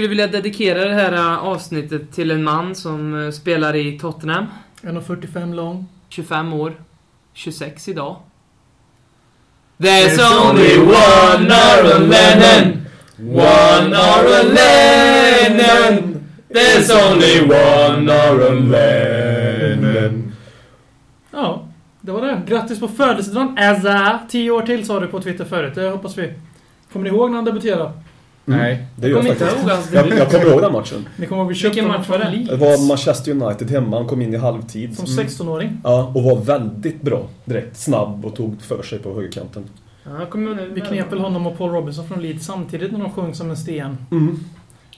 skulle vilja dedikera det här eh, avsnittet till en man som eh, spelar i Tottenham. 1,45 lång. 25 år. 26 idag. There's only one Aaron Lennon. One Aaron Lennon. There's only one Aaron Lennon. Ja, det var det. Grattis på födelsedagen, Azza! 10 år till sa du på Twitter förut. Det hoppas vi. Kommer ni ihåg när han debuterade? Nej. Det gör Kommer jag inte ihåg hans Jag, jag kommer ihåg den matchen. Ni kommer ihåg vi köpte Vilken match var det? Det var Manchester United hemma. Han kom in i halvtid. Som Mm. 16-åring. Ja, och var väldigt bra direkt. Snabb och tog för sig på högerkanten. Ja, jag Vi knep väl honom och Paul Robinson från Leeds samtidigt när de sjöng som en sten. Mm.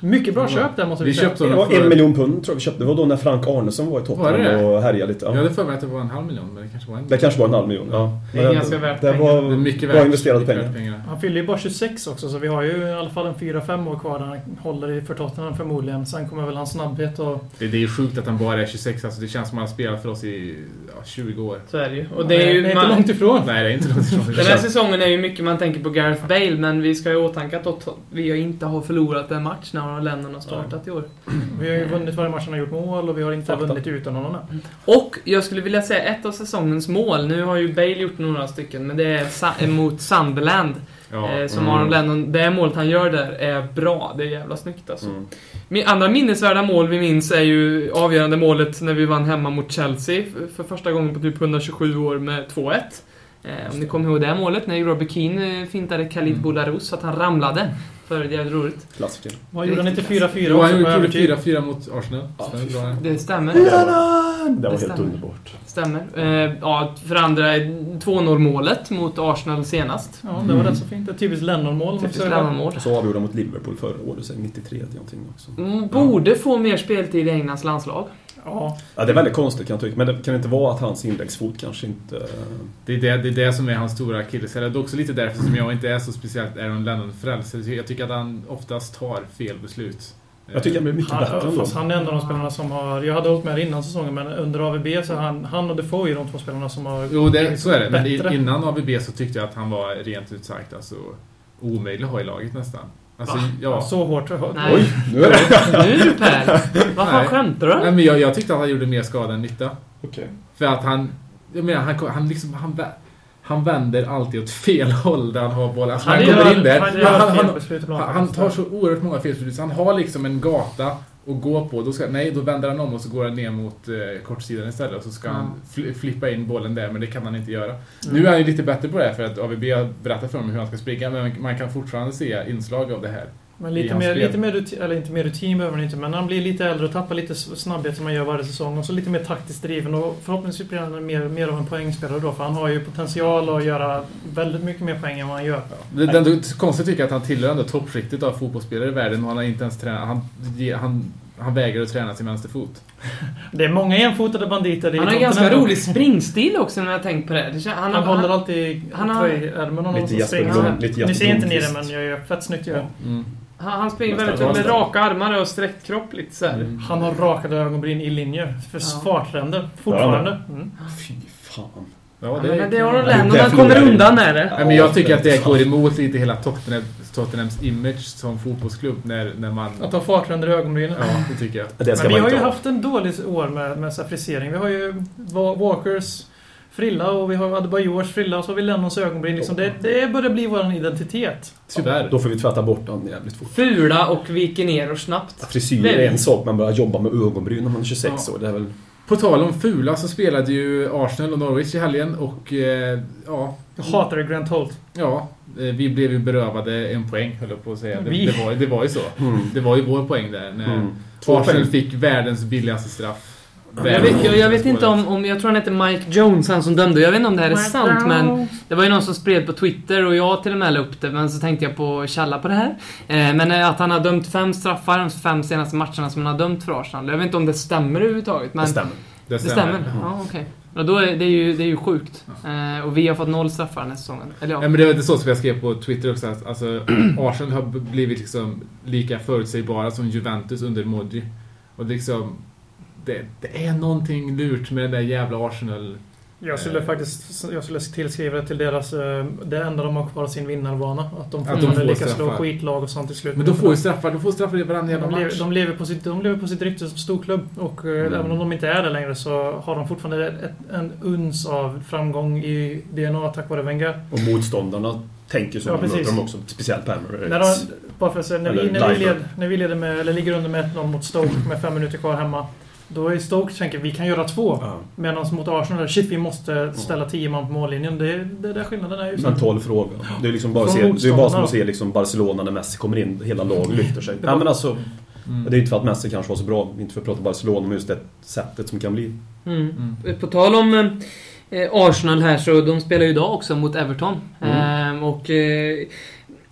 Mycket bra Ja. köp där måste vi, Vi säga. köpte Det var en miljon pund tror jag vi köpte. Det var då när Frank Arnesson var i Var Tottenham och härjade lite. Jag Ja. hade för mig att det var en halv miljon, men det kanske var en. Det kanske var en halv miljon. Ja. Det är Men ganska värt pengar. var Det är mycket bra värt. investerade mycket pengar. pengar. Han fyller ju bara 26 också, så vi har ju i alla fall en 4-5 år kvar där han håller i för Tottenham förmodligen. Sen kommer väl hans snabbhet och... Det, det är sjukt att han bara är 26. Alltså, det känns som att han har spelat för oss i ja, 20 år. Så är det ju. Och det är ju... det är inte långt ifrån. Nej, det är inte långt ifrån. Den här säsongen är ju mycket man tänker på Gareth Bale, men vi ska i åtanke att vi inte har förlorat en match när Lennon har startat i år. Vi har ju vunnit varje match han har gjort mål och vi har inte Fakta. vunnit utan honom än. Och jag skulle vilja säga ett av säsongens mål, nu har ju Bale gjort några stycken, men det är sa- mot Sunderland. Ja. eh, som mm. Aron Lennon, det målet han gör där är bra. Det är jävla snyggt alltså. Mm. Min andra minnesvärda mål vi minns är ju avgörande målet när vi vann hemma mot Chelsea för första gången på typ 127 år med 2-1. Eh, om ni kommer ihåg det målet, när Robbie Keane eh, fintade Khalid Mm. Boularus så att han ramlade. För det är jävligt roligt. Klassiker. Vad gjorde han inte 4-4 Jo, han också gjorde övertid? 4-4 mot Arsenal. Ja, det är bra, ja. Det stämmer. Det var, det var helt underbart. Stämmer. Eh, ja, för andra, 2-0 målet mot Arsenal senast. Ja, det var Mm. rätt så fint. Ett typiskt Lennon-mål. Typiskt. Lennon-mål. Så avgjorde de mot Liverpool förra året, så 93 eller någonting också. Mm, borde få mer speltid i Englands landslag. Ja, Ja, det är väldigt konstigt kan jag tycka. Men det kan inte vara att hans inläggsfot kanske inte... Det är det, det är det som är hans stora akilleshäl. Det är också lite därför som jag inte är så speciellt Aaron Lennon-frälst. Jag tycker att han oftast tar fel beslut. Jag tycker han blir mycket bättre han, ändå. fast han är en av de spelarna som har... Jag hade hållit med innan säsongen, men under AVB så är han, han och Defoe är de två spelarna som har... Jo, det, så är det. Men Bättre. innan ABB så tyckte jag att han var rent ut sagt alltså, omöjlig att ha i laget nästan. Alltså, ja. Så hårt. Nej. Oj, nu är det... Nu Per! Vad fan Nej. skämtar du? Nej, men jag, jag tyckte att han gjorde mer skada än nytta. Okej. För att han... Jag menar, han, han liksom... Han, han vänder alltid åt fel håll där han har bollen. Alltså, Han han, gör- kommer in där. han Han, gör han, han, tar så oerhört många felbeslut. Han har liksom en gata att gå på. Då ska, nej, då vänder han om och så går han ner mot eh, kortsidan istället. Och så ska han fl- flippa in bollen där, men det kan han inte göra. Nu är han ju lite bättre på det här för att AVB har berättat för honom hur han ska springa. Men man kan fortfarande se inslag av det här. Men lite mer, lite mer rutin, eller inte mer rutin behöver han inte, men han blir lite äldre och tappar lite snabbhet som han gör varje säsong. Och så lite mer taktiskt driven och förhoppningsvis blir han mer, mer av en poängspelare då, för han har ju potential att göra väldigt mycket mer poäng än vad han gör. Det, det ändå konstigt tycker jag att han tillhör ändå toppskiktet av fotbollsspelare i världen och han har inte ens tränat. Han, han, han vägrar att träna sin vänsterfot. Det är många enfotade banditer i Han har en ganska rolig springstil också när jag tänkt på det. det kän- han, Han, håller alltid han har- tröjärmen och Lite springer. Lite Ni Jesper ser inte ni det, Blomqvist. men jag gör fett snyggt gör. Mm. Han, han springer väldigt med raka armar och sträckt kropp lite så här. Mm. Han har rakade ögonbryn i linje. För Ja. fartränder. Fortfarande. Mm. Fy fan. Ja, Ja, det, men det har de Lennon, han kommer undan med det. Nej, men jag tycker att det går emot lite hela Tottenham, Tottenhams image som fotbollsklubb när, när man... Att ha fartränder i ögonbrynen. Ja, det tycker jag. Det Men vi har ju ha. haft en dålig år med, med så här frisering. Vi har ju Wa- Walkers frilla och vi har Adebayors frilla och så har vi Lennons ögonbryn. Liksom det, det börjar bli vår identitet. Tyvärr. Då får vi tvätta bort den jävligt fort. Fula och viker ner och snabbt. Frisyr är en sak, man börjar jobba med ögonbryn när man är 26 Ja. år. Det är väl... På tal om fula så spelade ju Arsenal och Norwich i helgen och eh, ja, Jag hatar det Grant Holt. ja, eh, vi blev ju berövade en poäng höll jag på att säga. Det, Vi? det, var, det var ju så. Mm. Det var ju vår poäng där. När Mm. Arsenal poäng. fick världens billigaste straff. Jag vet, jag, jag vet inte om, om, jag tror han heter Mike Jones, han som dömde. Jag vet inte om det här är sant, men det var ju någon som spred på Twitter och jag till och med la upp det, men så tänkte jag på källa på det här. Eh, men eh, att han har dömt fem straffar de fem senaste matcherna som han har dömt för Arsenal. Jag vet inte om det stämmer överhuvudtaget, men... Det stämmer. Det Det stämmer. stämmer? Ja, okej. Ja, då är det, är ju, det är ju sjukt. Eh, och vi har fått noll straffar den här säsongen. Eller Ja, ja. men det var inte så som jag skrev på Twitter också. att, Alltså, Arsenal har blivit liksom lika förutsägbara som Juventus under Modri. Och liksom... Det, det är någonting lurt med den där jävla Arsenal Jag skulle Eh. faktiskt jag skulle tillskriva det till deras... eh, Det enda de har kvar sin vinnarbana. Att de de fortfarande får lyckas slå skitlag och sånt till slut. Men de får ju straffar, de får straffar i varandra jävla de, match. lever, de, lever på sitt, de lever på sitt rykte som storklubb. Och eh, Mm. även om de inte är det längre så har de fortfarande ett, en uns av framgång i DNA tack vare Wenger. Och motståndarna tänker så Ja, när de möter dem också. Speciellt på När, Emirates. de, bara för att säga, när, vi, när, vi led, när vi leder med, eller ligger under med 1-0 mot Stoke med fem minuter kvar hemma. Då är Stoke tänker vi kan göra två. Ja. Medan mot Arsenal, shit vi måste ställa 10 man på mållinjen. Det, det är där skillnaden är ju. Mental fråga. Det är liksom bara, se, det är bara som att se liksom Barcelona när Messi kommer in. Hela laget lyfter sig. Det Ja, men alltså, Mm. det är inte för att Messi kanske var så bra. Inte för att prata Barcelona, men just det sättet som kan bli. Mm. På tal om eh, Arsenal här så de spelar ju idag också mot Everton. Mm. Ehm, och eh,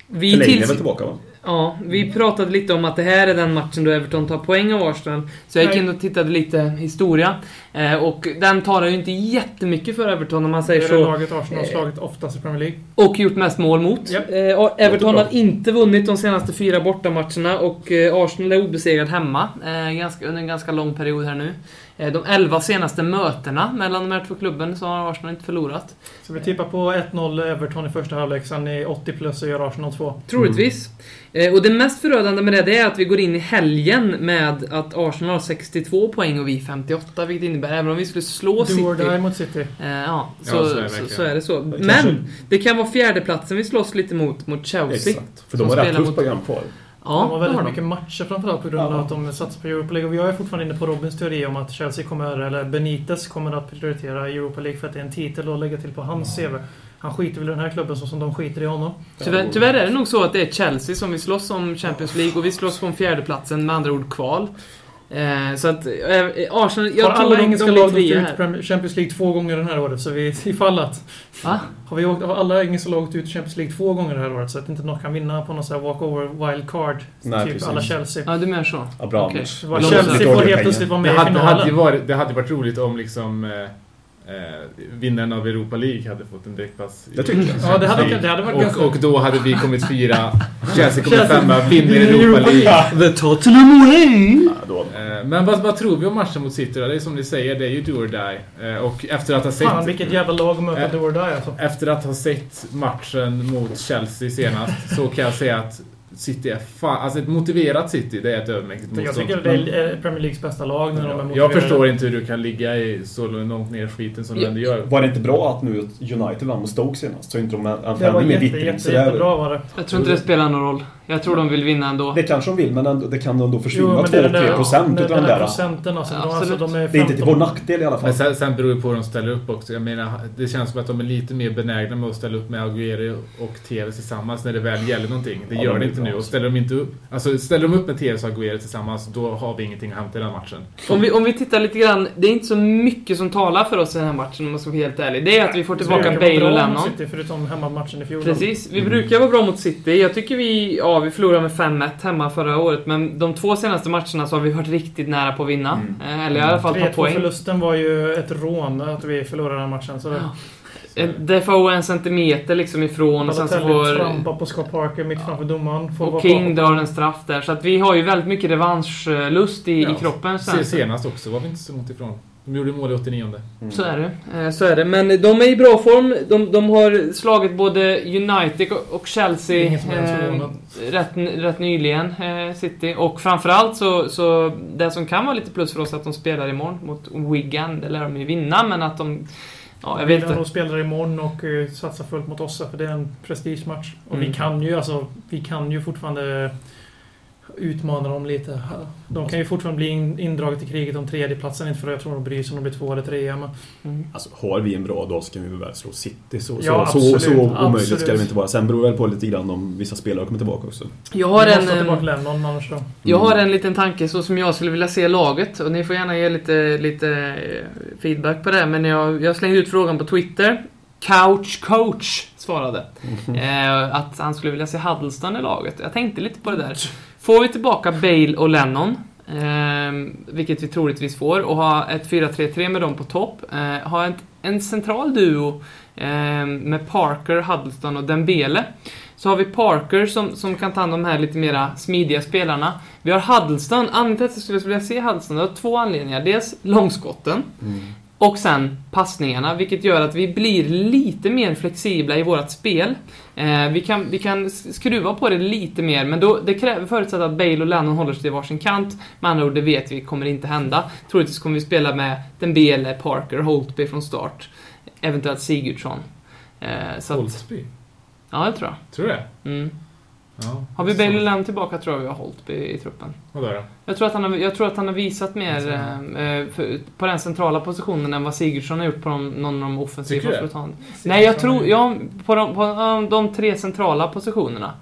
vi Fellaini är väl tillbaka va? Ja, vi pratade lite om att det här är den matchen då Everton tar poäng av Arsenal. Så jag gick in och tittade lite historia. Eh, och den talar ju inte jättemycket för Everton om man Det säger är det så. laget Arsenal har slagit oftast i Premier League. Och gjort mest mål mot. Japp. Eh, Everton har inte vunnit de senaste fyra bortamatcherna och eh, Arsenal är obesegrad hemma eh, ganska, under en ganska lång period här nu. Eh, de elva senaste mötena mellan de här två klubben så har Arsenal inte förlorat. Så vi tippar på 1-0 Everton i första halvlek. Sen i 80 plus så gör Arsenal 2. Troligtvis. Eh, och det mest förödande med det, det är att vi går in i helgen med att Arsenal har 62 poäng och vi 58, vilket innebär även om vi skulle slå Do or City... die mot City. Eh, ja, så, Ja, så så, är det så, verkligen. är det så. Men det kan vara fjärdeplatsen vi slåss lite mot, mot Chelsea. Exakt. För de har rätt tufft program kvar. Ja, de har väldigt har de. mycket matcher framförallt på grund av Ja. att de satsar på Europa League. Och jag är fortfarande inne på Robins teori om att Chelsea kommer, eller Benitez kommer att prioritera Europa League för att det är en titel och lägga till på hans CV. Han skiter väl i den här klubben så som de skiter i honom. Tyvärr, tyvärr är det nog så att det är Chelsea som vi slåss om Champions League och vi slåss en fjärdeplatsen, med andra ord kval. Eh, så att eh, Arsenal, jag har alla de, engelska de lag åkt ut. Premier- Champions League två gånger det här året? Så vi, ifall att... Va? Har, vi åkt, har alla engelska lag åkt ut i Champions League två gånger det här året? Så att inte något kan vinna på någon sån här walkover wild card. Nej, typ precis. alla Chelsea. Ja, du menar så? Okej. Vad Låt Chelsea får helt plötsligt vara med Det i hade, hade, ju finalen. varit, det hade varit roligt om liksom eh, eh, vinnaren av Europa League hade fått en direktpass. Det tycker jag. Ja, det hade, det hade varit och, ganska... och då hade vi kommit fyra. Chelsea kommer Chelsea femma, vinner Europa Europa League. The Tottenham way! Eh, Men vad, vad tror vi om matchen mot City då? Det är som ni säger, det är ju do or die. Eh, Och efter att ha sett... Fan vilket jävla lag att möta Eh. do or die alltså. Efter att ha sett matchen mot Chelsea senast så kan jag säga att City är fan... Alltså ett motiverat City, det är ett övermäktigt Jag motstånd. tycker det är Premier Leagues bästa lag när de är Jag motiverade. förstår inte hur du kan ligga i så långt ner i skiten som du Ja. ändå gör. Var det inte bra att nu United vann mot Stoke senast? Så inte de Det var ännu mer jätte, vittring. jätte, Så det är- jättebra var det. Jag tror inte det spelar någon roll. Jag tror de vill vinna ändå. Det kanske de vill, men ändå, det kan ändå försvinna men det är den där- 2-3 procent den- utav den de där procenten alltså. Ja, de, alltså de är Det är inte till vår 15 nackdel i alla fall. Men sen, sen beror det på hur de ställer upp också. Jag menar, det känns som att de är lite mer benägna med att ställa upp med Aguero och Tevez tillsammans när det väl gäller någonting. Det Ja, gör de det inte nu. Och ställer de inte upp, alltså ställer de upp med Tevez och Aguero tillsammans, då har vi ingenting att hämta i den matchen. Om vi, om vi tittar lite grann, det är inte så mycket som talar för oss i den här matchen om man ska vara helt ärlig. Det är att vi får tillbaka Det brukar vara Bale och bra mot Lennon. City, förutom hemmamatchen i fjol. Precis, vi brukar vara bra mot City. Jag tycker vi, ja vi förlorade med 5-1 hemma förra året, men de två senaste matcherna så har vi varit riktigt nära på att vinna. Mm. Eh, Eller i alla fall ta 3-2 poäng. förlusten var ju ett rån att vi förlorade den matchen. Så det, Ja. Eh, Defoe en centimeter liksom ifrån och sen så får... trampar på Scott Parker mitt framför domaren. Och King drar en straff där. Så att vi har ju väldigt mycket revanschlust i, Ja. i kroppen. Se, Sen. senast också var vi inte så långt ifrån. De gjorde mål i 89 Mm. Så är det. Eh, Så är det. Men de är i bra form. De, de har slagit både United och- Chelsea eh, rätt, rätt nyligen, eh, City. Och framförallt så, så det som kan vara lite plus för oss att de spelar imorgon mot Wigan. Det lär de ju vinna, men att de... Ja, jag vet De inte. spelar imorgon och uh, satsar fullt mot oss för det är en prestigematch. Och Mm. vi kan ju alltså, vi kan ju fortfarande utmana dem lite. De kan ju fortfarande bli in, indraget i kriget om tredjeplatsen, inte för att jag tror de bryr sig om de blir två eller trea. Men Mm. Alltså, har vi en bra dag så kan vi väl slå City. Så, Ja, så, så, absolut, så omöjligt absolut. ska det inte vara. Sen beror det väl på lite grann om vissa spelare kommer tillbaka också. Jag har en... eh, så. Jag har Mm. en liten tanke så som jag skulle vilja se laget och ni får gärna ge lite, lite eh, feedback på det. Men jag, jag slängde ut frågan på Twitter. Couch coach svarade. Eh, att han skulle vilja se Huddleston i laget. Jag tänkte lite på det där. Får vi tillbaka Bale och Lennon, eh, vilket vi troligtvis får, och ha ett 4-3-3 med dem på topp. Eh, ha en, en central duo eh, med Parker, Huddleston och Dembele. Så har vi Parker som, som kan ta hand om de här lite mera smidiga spelarna. Vi har Huddleston. Anledningen till att jag skulle vilja se Huddleston, det har två anledningar. Dels långskotten. Mm. Och sen passningarna, vilket gör att vi blir lite mer flexibla i vårt spel. Eh, vi, kan, vi kan skruva på det lite mer, men då, det kräver, förutsatt att Bale och Lennon håller sig till varsin kant. Med andra ord, det vet vi kommer inte hända. Troligtvis kommer vi spela med Dembele, Parker, Holtby från start. Eventuellt Sigurdsson. Eh, Holtby? ja, det tror jag. Tror du det? Mm. Ja. Har vi Bale och Lennon tillbaka tror jag vi har Holtby i truppen. Vadå? Jag tror att han har, jag tror att han har visat mer eh, för, på den centrala positionen än vad Sigurdsson har gjort på de, någon av de offensiva. Tycker du en- Nej, jag tror... Ja, på de, på de, de tre centrala positionerna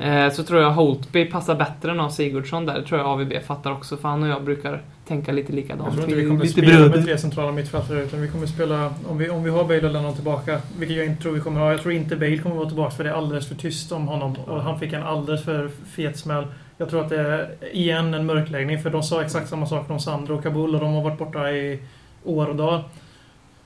Mm. eh, så tror jag Holtby passar bättre än av Sigurdsson där. Det tror jag AVB fattar också, för han och jag brukar tänka lite likadant. Jag tror inte vi kommer lite spela bröder. med tre centrala mittfältare utan vi kommer spela, om vi, om vi har Bale och Lennon tillbaka, vilket jag inte tror vi kommer ha. Jag tror inte Bale kommer vara tillbaka för det är alldeles för tyst om honom och han fick en alldeles för fet smäll. Jag tror att det är igen en mörkläggning för de sa exakt samma sak om Sandro och Kabul och de har varit borta i år och dag.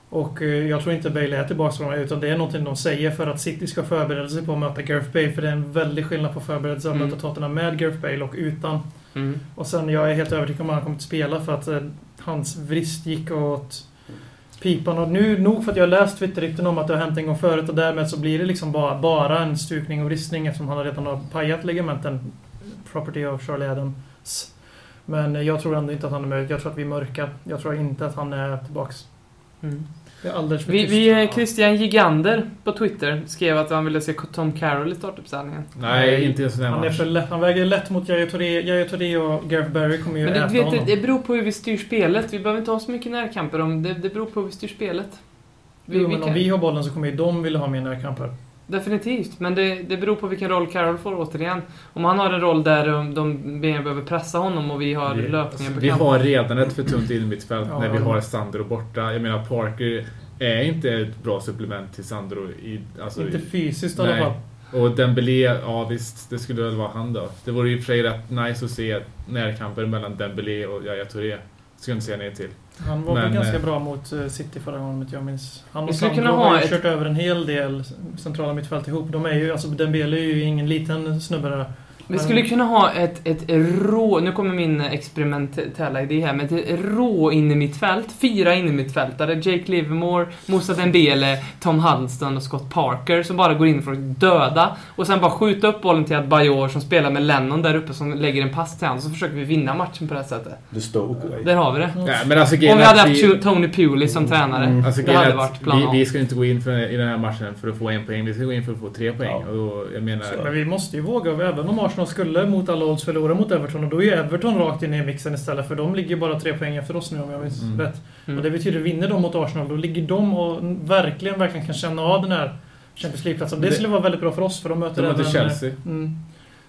Och eh, jag tror inte Bale är tillbaka för dem utan det är någonting de säger för att City ska förbereda sig på att möta Gareth Bale för det är en väldig skillnad på förberedelse att Mm. möta Tottenham med Gareth Bale och utan. Mm. Och sen, jag är helt övertygad om att han kommer att spela för att eh, hans vrist gick åt pipan. Och nu, nog för att jag har läst Twitterrykten om att det har hänt en gång förut och därmed så blir det liksom bara, bara en stukning och vristning eftersom han redan har pajat ligamenten. Property of Charlie Adams. Men jag tror ändå inte att han är med. Jag tror att vi är mörka. Jag tror inte att han är tillbaks. Mm. Är alldeles Vi, vi, Christian Gigander på Twitter skrev att han ville se Tom Carroll i startuppställningen. Nej, inte en sån där han, är match. för lätt, han väger lätt mot Yahya Touré. Touré och Gareth Barry kommer ju Men äta det, vet, honom. det beror på hur vi styr spelet. Vi behöver inte ha så mycket närkamper. Om det, det beror på hur vi styr spelet. Vi, jo, vi men kan, om vi har bollen så kommer ju de vilja ha mer närkamper. Definitivt, men det, det beror på vilken roll Carroll får återigen. Om han har en roll där de, behöver pressa honom och vi har Vi- löpningar på Vi kanten. har redan ett för tunt innermittfält Ja. när vi har Sandro borta. Jag menar, Parker är inte ett bra supplement till Sandro. I, alltså, Inte fysiskt i nej. alla fall. och Dembélé, ja visst, det skulle väl vara han då. Det vore i och för sig rätt nice att se närkamper mellan Dembélé och Yahya Touré. Skulle jag inte säga nej till. Han var Men, väl ganska eh, bra mot eh, City förra gången, om jag minns. Han och Sandro har ha ju ett- kört över en hel del centrala mittfält ihop. De är ju, alltså Dembele är ju ingen liten snubbe där. Vi skulle kunna ha ett, ett rå... Nu kommer min experimentella idé här, men ett rå innermittfält. Fyra innermittfältare. Jake Livermore, Moussa Dembele, Tom Huddleston och Scott Parker som bara går in för att döda. Och sen bara skjuta upp bollen till Bajor som spelar med Lennon där uppe som lägger en pass till honom. Så försöker vi vinna matchen på det här sättet. The Stoke way. Där har vi det. Mm. Ja, men alltså, Om vi hade att haft Tony Pewley som tränare. Mm. Alltså, Det hade att varit plan vi, vi ska inte gå in för, i den här matchen för att få en poäng. Vi ska gå in för att få tre poäng. Ja. Och då, jag menar... Så. Men vi måste ju våga, även om Arsenal skulle mot alla odds förlora mot Everton, och då är ju Everton rakt in i mixen istället, för de ligger bara tre poäng efter oss nu om jag minns Mm. rätt. Mm. Och det betyder, vinner de mot Arsenal, då ligger de och verkligen, verkligen kan känna av den här Champions League-platsen. Det Det- skulle vara väldigt bra för oss, för de möter De möter även- Chelsea. Mm.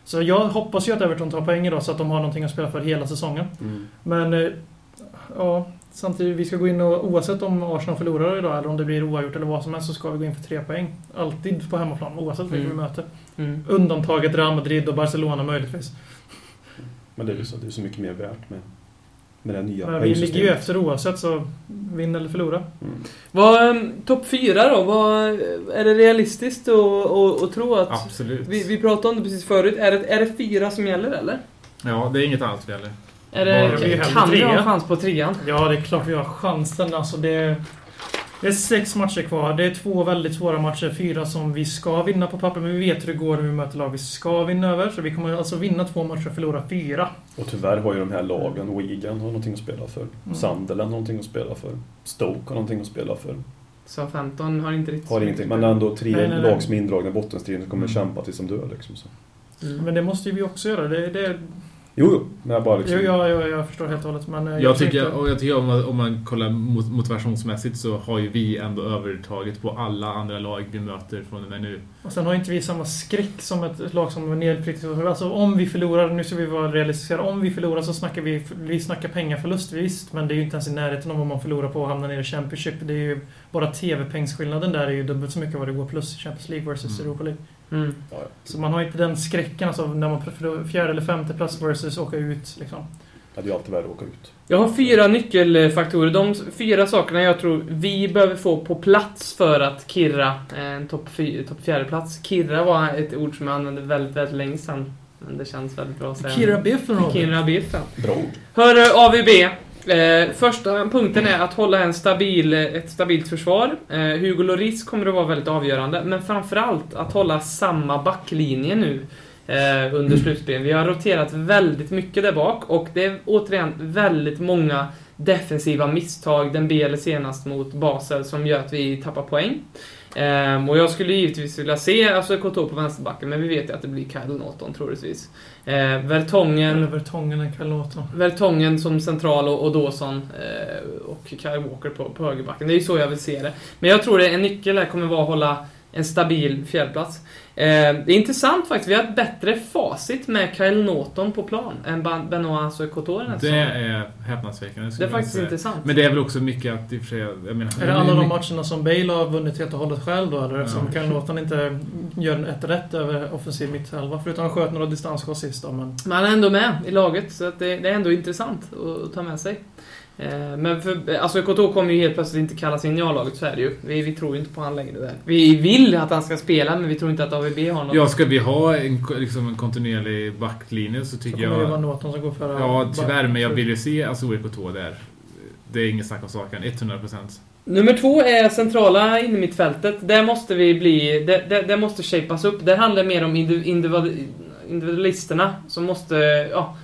Så jag hoppas ju att Everton tar poäng idag, så att de har någonting att spela för hela säsongen. Mm. Men eh, ja, samtidigt, vi ska gå in och oavsett om Arsenal förlorar idag eller om det blir oavgjort eller vad som helst så ska vi gå in för tre poäng. Alltid på hemmaplan, oavsett vilka Mm. vi möter. Mm. Undantaget Real Madrid och Barcelona möjligtvis. Men det är ju så, det är så mycket mer värt med, med det nya Men vi ligger ju efter oavsett, så vinn eller förlora. Mm. Vad, um, topp fyra då? Vad, är det realistiskt att, att, att tro att... Absolut. Vi, vi pratade om det precis förut. Är det, är det fyra som gäller eller? Ja, det är inget annat som gäller. Är det, vi kan vi ha chans på trean? Ja, det är klart vi har chansen. Alltså det, det är sex matcher kvar. Det är två väldigt svåra matcher. Fyra som vi ska vinna på papper, men vi vet hur det går när vi möter lag vi ska vinna över. Så vi kommer alltså vinna två matcher och förlora fyra. Och tyvärr har ju de här lagen, Wigan har någonting att spela för. Sunderland har någonting att spela för. Stoke har någonting att spela för. Så 15 har inte riktigt... Har ingenting, men ändå tre Nej, nej, nej. lag som är indragna i bottenstriden som kommer Mm. kämpa tills de dör liksom. Så. Mm. Men det måste ju vi också göra. Det, det, Jo, jo, men jag bara liksom... jo, ja, ja, jag förstår helt och hållet. Men eh, Jag, tror tycker, inte- och jag tycker om, man- om man kollar mot, motivationsmässigt så har ju vi ändå övertaget på alla andra lag vi möter från och med nu. Och sen har inte vi samma skräck som ett, lag som är nedprickat. Alltså om vi förlorar, nu ska vi vara realistiska, om vi förlorar så snackar vi, vi snackar pengaförlust visst, men det är ju inte ens i närheten av vad man förlorar på att hamna nere i Championship. Det är ju, bara TV-pengsskillnaden där är ju dubbelt så mycket vad det går plus i Champions League versus Mm. Europa League. Mm. Ja, ja. Så man har inte den skräcken alltså när man fjärde eller femte plats versus åka ut liksom. Det hade ju alltid värre att åka ut. Jag har fyra nyckelfaktorer. De fyra sakerna jag tror vi behöver få på plats för att Kirra, eh, en topp fjärde plats. Kirra var ett ord som jag använde väldigt, väldigt länge sedan. Men det känns väldigt bra att säga. Kira Biffen. Kirra Biffen. Bra ord. Hör AVB. Eh, första punkten är att hålla en stabil, ett stabilt försvar. Eh, Hugo Lloris kommer att vara väldigt avgörande, men framförallt att hålla samma backlinje nu eh, under slutspelet. Vi har roterat väldigt mycket där bak och det är återigen väldigt många defensiva misstag, den BL senast mot Basel, som gör att vi tappar poäng. Um, och jag skulle givetvis vilja se alltså, Koto på vänsterbacken, men vi vet ju att det blir Kyle Norton troligtvis. Uh, Vertongen... Eller Vertongen än Kyle Norton. Vertongen som central och, och Dawson uh, och Kyle Walker på, på högerbacken. Det är ju så jag vill se det. Men jag tror att en nyckel här kommer vara att hålla en stabil fjärdeplats. Eh, det är intressant faktiskt. Vi har ett bättre facit med Kyle Norton på plan än Benoit Couture. Det är häpnadsväckande. Det är faktiskt säga. intressant. Men det är väl också mycket att i och för sig... Jag menar, är det alla de matcherna som Bale har vunnit helt och hållet själv då? Eller eftersom ja. Kyle Norton inte gör ett rätt över offensiv mitthalva. Förutom att han sköt några distansskott sist då. Men... men han är ändå med i laget. Så det, det är ändå intressant att ta med sig. Eh, men för, alltså KTH kommer ju helt plötsligt inte kallas in i A-laget, så är det ju. Vi, vi tror ju inte på han längre där. Vi vill att han ska spela, men vi tror inte att AVB har något. Ja, ska vi ha en, liksom en kontinuerlig backlinje så tycker så jag... Så kommer det vara Norton som går före... Ja, tyvärr, men jag vill ju se Azure KTH där. Det är inget snack om saken, 100%. Nummer två är centrala innermittfältet. Där måste vi bli... Det, det, det måste shapas upp. Det handlar mer om individualisterna som måste... Ja,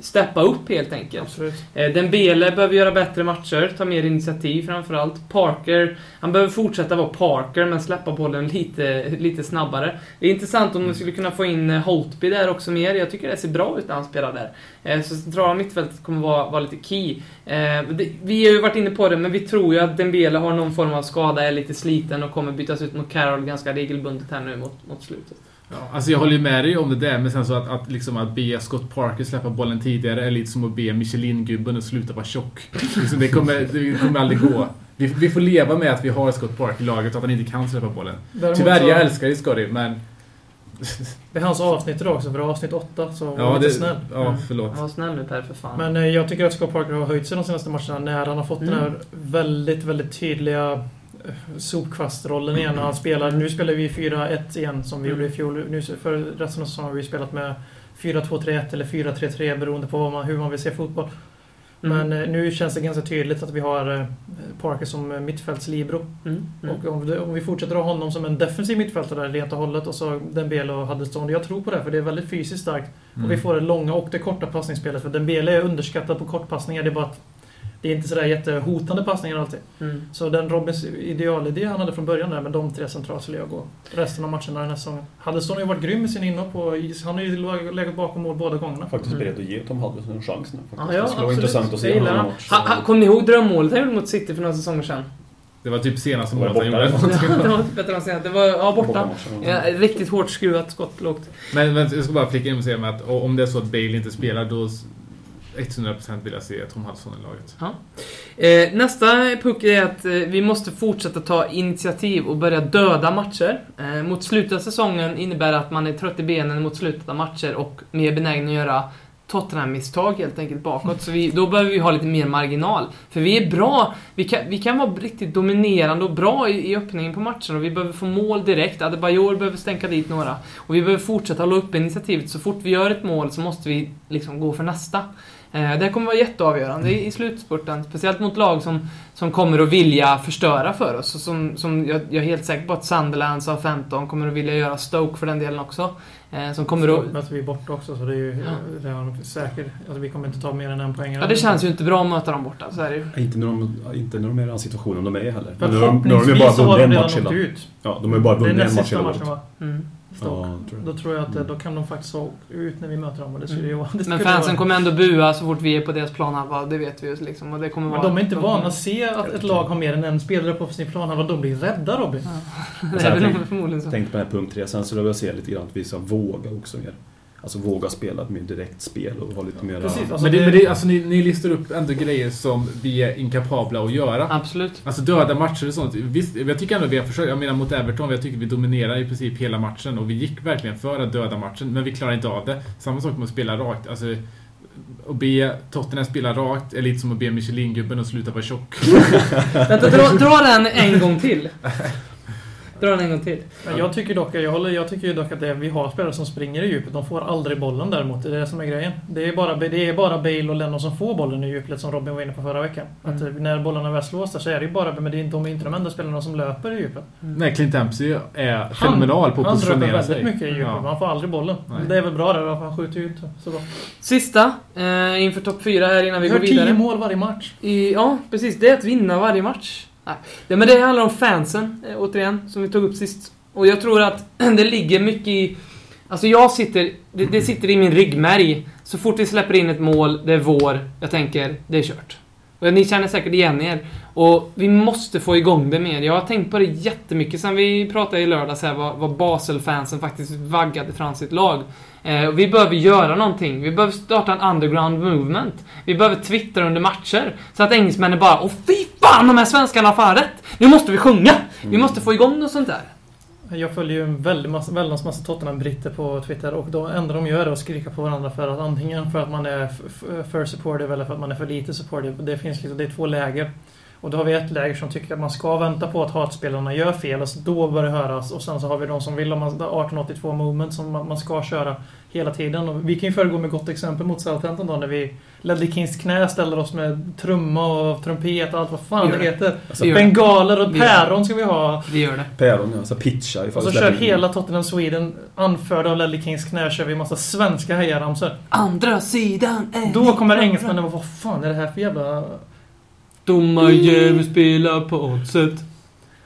steppa upp helt enkelt. Absolut. Eh, Dembele behöver göra bättre matcher, ta mer initiativ framförallt. Parker, han behöver fortsätta vara Parker men släppa bollen lite, lite snabbare. Det är intressant om man skulle kunna få in eh, Holtby där också mer. Jag tycker det ser bra ut när han spelar där. Eh, så centrala mittfältet kommer vara, vara lite key. Vi har ju varit inne på det, men vi tror ju att Dembele har någon form av skada, är lite sliten och kommer bytas ut mot Carroll ganska regelbundet här nu mot, mot slutet. Ja, alltså jag håller ju med dig om det där, men sen så att, att, liksom att be Scott Parker släppa bollen tidigare är lite som att be Michelin-gubben att sluta vara tjock. Liksom det, kommer, det kommer aldrig gå. Vi, vi, får leva med att vi har Scott Parker i laget och att han inte kan släppa bollen. Däremot Tyvärr, så... jag älskar dig Scotty, men... Det är hans avsnitt idag också, för det är avsnitt 8, så var ja, lite det, snäll. Ja, förlåt. Var snäll nu Per, för fan. Men eh, jag tycker att Scott Parker har höjt sig de senaste matcherna när han har fått mm. den här väldigt, väldigt tydliga sopkvastrollen igen. Han spelar, nu spelar vi 4-1 igen som vi mm. gjorde i fjol. Nu, för resten av säsongen har vi spelat med 4-2-3-1 eller 4-3-3 beroende på man, hur man vill se fotboll. Mm. Men eh, nu känns det ganska tydligt att vi har eh, Parker som mittfältslibero. Mm. Mm. Och om, om, vi fortsätter ha honom som en defensiv mittfältare helt och hållet och så Dembele och Huddlestone. Jag tror på det för det är väldigt fysiskt starkt. Och vi mm. får det långa och det korta passningsspelet. För Dembele är underskattad på kortpassningar. Det är bara att det är inte sådär jättehotande passningar alltid. Mm. Så den Robins idealidé han hade från början där med de tre centralt skulle jag gå resten av matcherna den här säsongen. Huddleston har ju varit grym med sin inhopp och han har ju legat bakom mål båda gångerna. Faktiskt beredd att ge Tom Huddleston en chans nu. Ah, ja, det skulle vara intressant att se honom match. Ha, ha, Kommer ni ihåg drömmålet han gjorde mot City för några säsonger sedan? Det var typ senaste målet han gjorde. det var typ bättre än senast. Det var, ja, borta. Ja, riktigt hårt skruvat skott lågt. Men, men jag ska bara flika in och säga med att om det är så att Bale inte spelar då 100% vill jag se Tom Hudson i laget. Ja. Eh, nästa puck är att eh, vi måste fortsätta ta initiativ och börja döda matcher. Eh, mot slutet av säsongen innebär att man är trött i benen mot slutet av matcher och mer benägen att göra Tottenham-misstag helt enkelt bakåt. Så vi, då behöver vi ha lite mer marginal. För vi är bra, vi kan, vi kan vara riktigt dominerande och bra i, i öppningen på matchen och vi behöver få mål direkt. Adebayor behöver stänka dit några. Och vi behöver fortsätta hålla uppe initiativet. Så fort vi gör ett mål så måste vi liksom gå för nästa. Eh, det kommer vara jätteavgörande i slutspurten. Speciellt mot lag som, som kommer att vilja förstöra för oss. Som, som jag, jag är helt säker på att Sunderland, sa 15 kommer att vilja göra Stoke för den delen också. Eh, som kommer Stoke att... möter vi borta också, så det är ju ja. det är säkert. Alltså, vi kommer inte ta mer än en poäng. Ja, det känns ju inte bra att möta dem borta, så är det ju. Inte när de, inte när de är i den situationen de är heller. Men nu har de ju bara vunnit en match hela. Ja, de har ju bara vunnit en match hela. Stoke. Ja, tror då tror jag att då kan de faktiskt åka ut när vi möter dem. Och det skulle mm. det Men fansen vara... kommer ändå bua så fort vi är på deras planhalva, det vet vi ju. Liksom, och det kommer Men vara... de är inte vana att se att ett lag har mer än en spelare på sin planhalva. De blir rädda Robin. Ja. det är väl förmodligen så. Tänk på den här punkt 3. Sen så vill jag se lite grann att vi ska våga också mer. Alltså våga spela ett mer direkt spel och ha lite mer... Precis, alltså men, det, det, men det, alltså, ni, ni, listar upp ändå grejer som vi är inkapabla att göra. Absolut. Alltså döda matcher och sånt. Visst, jag tycker ändå vi har försökt. Jag menar mot Everton, jag tycker vi dominerar i princip hela matchen och vi gick verkligen för att döda matchen, men vi klarar inte av det. Samma sak med att spela rakt. Alltså, att be Tottenham spela rakt är lite som att be Michelin-gubben att sluta vara tjock. Vänta, dra, dra den en gång till. Dra den en gång till. Jag tycker dock, jag håller, jag tycker dock att det, vi har spelare som springer i djupet. De får aldrig bollen däremot. Det är det som är grejen. Det är bara, det är bara Bale och Lennon som får bollen i djupet som Robin var inne på förra veckan. Mm. Att när bollarna väl slås där så är det ju bara, men det är, de är inte de enda spelarna som löper i djupet. Nej, Clint Dempsey är fenomenal på att Han löper positionera väldigt sig. mycket i djupet, Ja. men han får aldrig bollen. Nej. Det är väl bra där, han skjuter ju inte så bra. Sista, eh, inför topp fyra här innan vi Vi har går vidare. tio mål varje match. I, ja, precis. Det är att vinna varje match. Nej. Men det handlar om fansen, eh, återigen, som vi tog upp sist. Och jag tror att det ligger mycket i... Alltså jag sitter... Det, det sitter i min ryggmärg. Så fort vi släpper in ett mål, det är vår. Jag tänker, det är kört. Och ni känner säkert igen er. Och vi måste få igång det mer. Jag har tänkt på det jättemycket sen vi pratade i lördags här vad, vad Basel-fansen faktiskt vaggade fram sitt lag. Eh, vi behöver göra någonting. Vi behöver starta en underground movement. Vi behöver twittra under matcher. Så att engelsmännen bara Åh fy fan, de här svenskarna har fan rätt! Nu måste vi sjunga! Vi måste få igång något sånt där. Jag följer ju en väldig massa, väldans massa Tottenham-britter på Twitter och det enda de gör är att skrika på varandra för att antingen för att man är för supportive eller för att man är för lite supportive. Det finns liksom, det är två läger. Och då har vi ett läger som tycker att man ska vänta på att hatspelarna gör fel, och så då börjar det höras. Och sen så har vi de som vill ha 1882 movement som man man ska köra hela tiden. Och vi kan ju föregå med gott exempel mot Southampton då när vi Ledley Kings knä ställer oss med trumma och trumpet och allt vad fan det det. heter. Alltså. Bengaler och päron ska vi ha. Vi gör det. Päron, ja. Så pitcha ifall Och så kör in. hela Tottenham Sweden, anförda av Ledley Kings knä, kör vi massa svenska hejaramsor. Andra sidan är Då kommer engelsmännen vara vad fan är det här för jävla... Domarjävel spelar på oddset.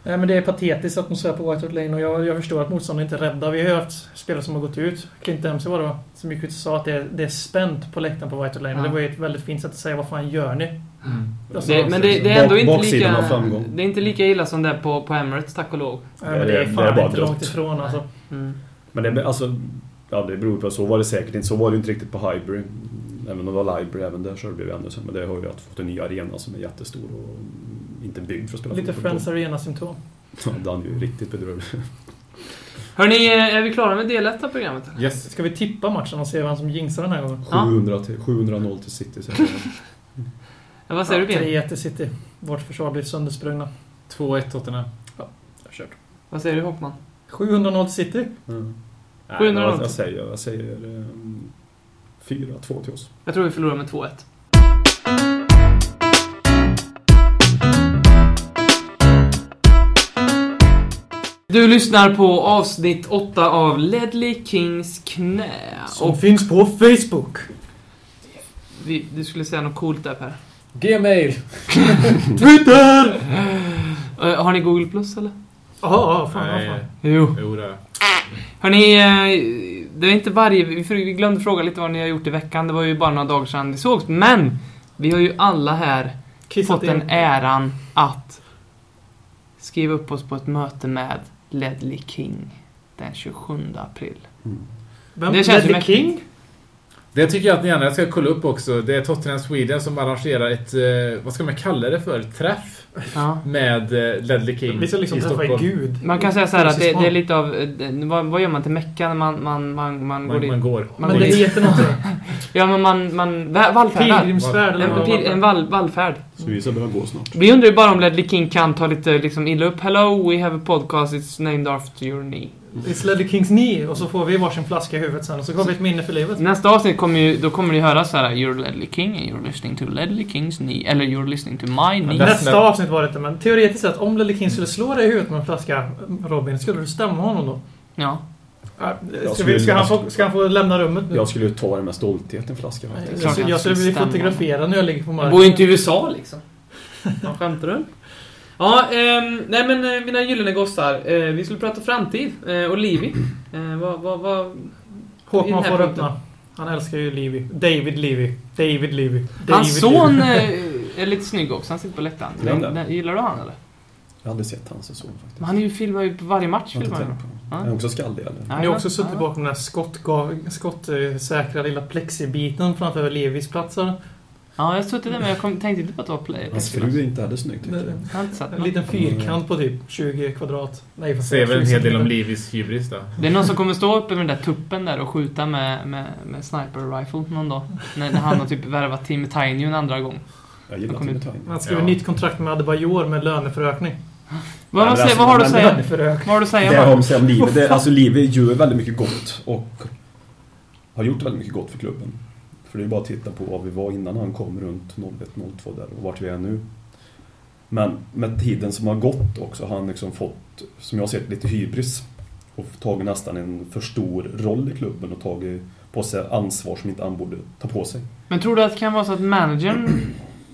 Nej men det är patetiskt att de svär på White Hart Lane och jag, jag förstår att motståndarna inte är rädda. Vi har ju haft spelare som har gått ut. Clint Dempsey var det va? Som gick ut och sa att det är, det är spänt på läktaren på White Hart Lane. Och Ja. det var ju ett väldigt fint sätt att säga vad fan gör ni? Alltså, Det, men det, det är ändå Bak- inte lika... Det är inte lika illa som det är på, på Emirates, tack och lov. Nej, men det är det är fan bara inte dött. långt ifrån alltså. Mm. Men det, alltså, ja, det beror på. Så var det säkert inte. Så var det inte riktigt på Highbury. Även om det var Library, även där körde vi ännu sen. Men det har ju att fått en ny arena som är jättestor och inte byggd för att spela Lite fotboll Friends på. Arena-symptom. Ja, den är ju riktigt bedrövlig. Hörni, är vi klara med del 1 av programmet? Yes. Ska vi tippa matchen och se vem som jinxar den här gången? Ja. 700 till, 700-0 till City. Så jag- Ja, vad säger du Ben? 3-1 till City. Vårt försvar blir söndersprungna. 2-1 Tottenham. Kört. Vad säger du Hockman? 700-0 till City. Mm. 700 jag, jag säger, jag säger um, 4-2 till oss. Jag tror vi förlorar med 2-1. Du lyssnar på avsnitt 8 av Ledley Kings knä. Som Och finns på Facebook. vi, du skulle säga något coolt där Per. Gmail! Twitter! Eh, har ni Google Plus eller? Ja, fan, ja, Nej. fan. Jo. Jo, det. Hörni, eh, det är inte varje... vi- Vi glömde fråga lite vad ni har gjort i veckan. Det var ju bara några dagar sedan det sågs. Men! Vi har ju alla här Kissat fått den äran att skriva upp oss på ett möte med Ledley King den 27 april. Vem? Det känns Ledley. King? Det tycker jag att ni andra ska kolla upp också. Det är Tottenham Sweden som arrangerar ett, eh, vad ska man kalla det för, träff Ja. med eh, Ledley King liksom i Stockholm. Gud. Man kan säga så här att det, det är lite av... eh, Vad, vad gör man till Mecka när man, man, man, man, går Man, dit? man går. Man Men går det heter någonting. Ja, men man, man va- vallfärdar. Pilgrimsfärd En, pil, en vall, vallfärd. Så vi ska börja gå snart. Vi undrar ju bara om Ledley King kan ta lite liksom, illa upp. Hello, we have a podcast, it's named after your knee. It's Ledley Kings knee och så får vi varsin flaska i huvudet sen och så har vi ett minne för livet. Nästa avsnitt kommer ju, då kommer ni höra så här: You're Ledley King and you're listening to Ledley Kings knee. Eller you're listening to my knee. det- Nästa avsnitt var det inte, men teoretiskt sett om Ledley King skulle slå dig i huvudet med en flaska, Robin, skulle du stämma honom då? Ja. Ska, skulle- vi, ska, han, få, ska han få lämna rummet nu? Jag skulle ju ta det med stolthet en flaska faktiskt. jag, jag skulle bli fotograferad när jag ligger på Jag marken. bor ju inte i USA liksom. Vad skämtar du? Ja, ehm, nej men eh, mina gyllene gossar. Eh, vi skulle prata framtid. Eh, och Livi. Eh, vad, vad, vad... i Håkman får öppna. Han älskar ju Levy. David Levy. David. David Hans son Levy. eh, är lite snygg också. Han sitter på läktaren. Den- Gillar du han eller? Jag har aldrig sett hans son faktiskt. Men han är ju filmar ju på varje match. Jag Filmar. honom. Är han också skallig eller? Han har också suttit bakom den här skottsäkra lilla plexibiten framför Levis platser. Ja, jag har suttit där men jag kom, tänkte inte på att det var play. Hans fru är inte heller snygg tycker jag. Jag har inte sett En liten fyrkant på typ 20 kvadrat. Nej, fast Säger väl en 20 hel del om. Livis hybris då. Det är någon som kommer stå uppe med den där tuppen där och skjuta med, med, med sniper rifle någon dag. När, han har typ värvat Team Tiny en andra gång. Jag gillar Timmy Tine. Han skrev Ja. nytt kontrakt med Adebayor med löneförökning. Vad, Ja, alltså, vad har du att säga? Vad har du att säga Det har de säger om livet. Alltså livet gör väldigt mycket gott och har gjort väldigt mycket gott för klubben. För det är bara att titta på vad vi var innan han kom runt 01-02 där och vart vi är nu. Men med tiden som har gått också har han liksom fått, som jag har sett, lite hybris. Och tagit nästan en för stor roll i klubben och tagit på sig ansvar som inte han borde ta på sig. Men tror du att det kan vara så att managern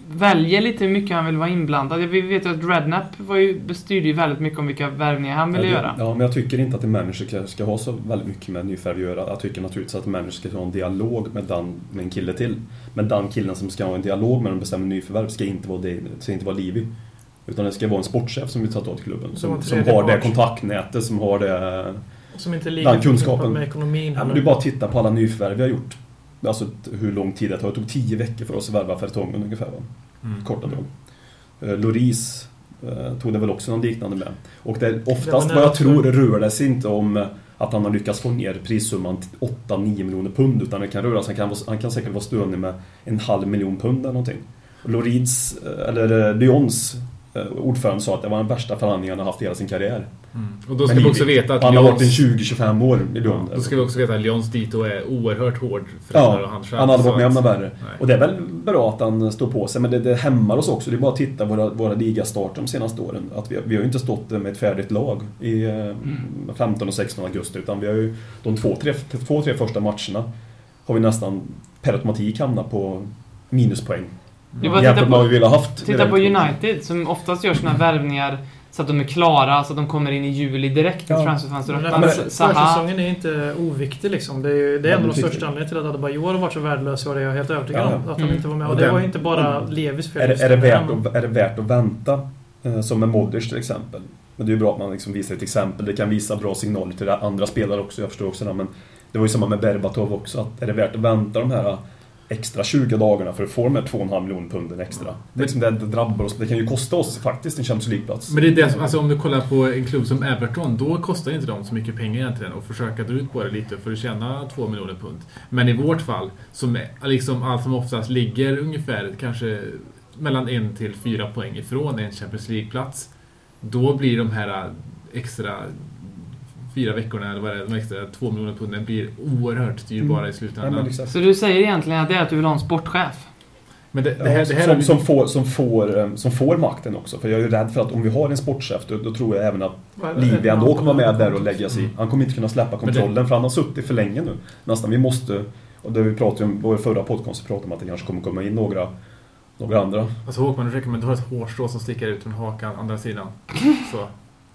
väljer lite hur mycket han vill vara inblandad? Vi vet ju att Redknapp var ju, bestyrde ju väldigt mycket om vilka värvningar han ville ja, det- göra. Ja, men jag tycker inte att en manager ska, ska ha så väldigt mycket med nyförvärv att göra. Jag tycker naturligtvis att en manager ska ha en dialog med, den, med en kille till. Men den killen som ska ha en dialog med och bestämma nyförvärv ska inte vara, det, ska inte vara Livi. Utan det ska vara en sportchef som vill ta tag i klubben. Som Som, har det kontaktnätet, som har det... Som inte är Den kunskapen. med ekonomin. Ja, men du bara titta på alla nyförvärv vi har gjort. Alltså hur lång tid det tar. Det tog tio veckor för oss att värva Fertongen ungefär. Va? Mm. Korta drag. Eh, Loris eh, tog det väl också någon liknande med. Och det, Det oftast vad jag tror rör det sig inte om eh, att han har lyckats få ner prissumman till 8-9 miljoner pund. Utan det kan röra sig, han kan, han kan säkert vara stående med en halv miljon pund eller någonting. Lorids, eh, eller eh, Lyons eh, ordförande sa att det var den värsta förhandlingen han har haft i hela sin karriär. Mm. Och då ska Men vi också veta att Han har varit i Lyons, 20-25 år i Lyon. då ska vi också veta att Lyons dito är oerhört hård Ja, och han själv. han hade varit med om det värre. Och det är väl bra att han står på sig, men det, det hämmar oss också. Det är bara att titta våra, våra ligastarter de senaste åren. Att vi, vi har ju inte stått med ett färdigt lag i eh, 15 och 16 augusti, utan vi har ju de två, tre, två, tre första matcherna har vi nästan per automatik hamnat på minuspoäng. Det är bara titta på, vi haft. titta på United som oftast gör sina värvningar så att de är klara, så att de kommer in i juli direkt Ja. transferfönstret Zaha, Försäsongen är inte oviktig liksom. Det är, ju- det är en av de största anledningarna till att Adebayor har varit så värdelös och det är jag helt övertygad Ja, ja. om. Att han Mm. inte var med. Och Och det den- var ju inte bara Levis fel. Är, är, det värt att, är det värt att vänta? Eh, Som med Modric till exempel. Men det är ju bra att man liksom visar ett exempel. Det kan visa bra signaler till andra spelare också. Jag förstår också det. Men det var ju samma med Berbatov också. Att är det värt att vänta de här extra 20 dagarna för att få de här 2,5 miljoner punden extra? Det, är liksom det, det drabbar oss. Det kan ju kosta oss faktiskt en Champions League-plats. Men det är det som, alltså om du kollar på en klubb som Everton, då kostar inte de så mycket pengar egentligen och försöka dra ut på det lite för att tjäna 2 miljoner pund. Men i vårt fall, som är, liksom allt som oftast ligger ungefär kanske mellan en till fyra poäng ifrån en Champions League-plats, då blir de här extra fyra veckorna, eller vad det är, de extra två miljoner punden blir oerhört dyrbara i Nej, slutändan. men men exakt. så du säger egentligen att det är att du vill ha en sportchef? det, det här, det här som, får, som, får, som får makten också. För jag är ju rädd för att om vi har en sportchef, då, då tror jag även att Livi ändå kommer vara med där och lägga sig i. Han kommer inte kunna släppa Men det- kontrollen för han har suttit för länge nu. Nästan. Vi måste, och det vi pratade om, vår förra podcast, vi pratade om att det kanske kommer komma in några, några andra. Alltså Håkman, ursäkta men du har ett hårstrå som sticker ut från hakan, andra sidan. Så.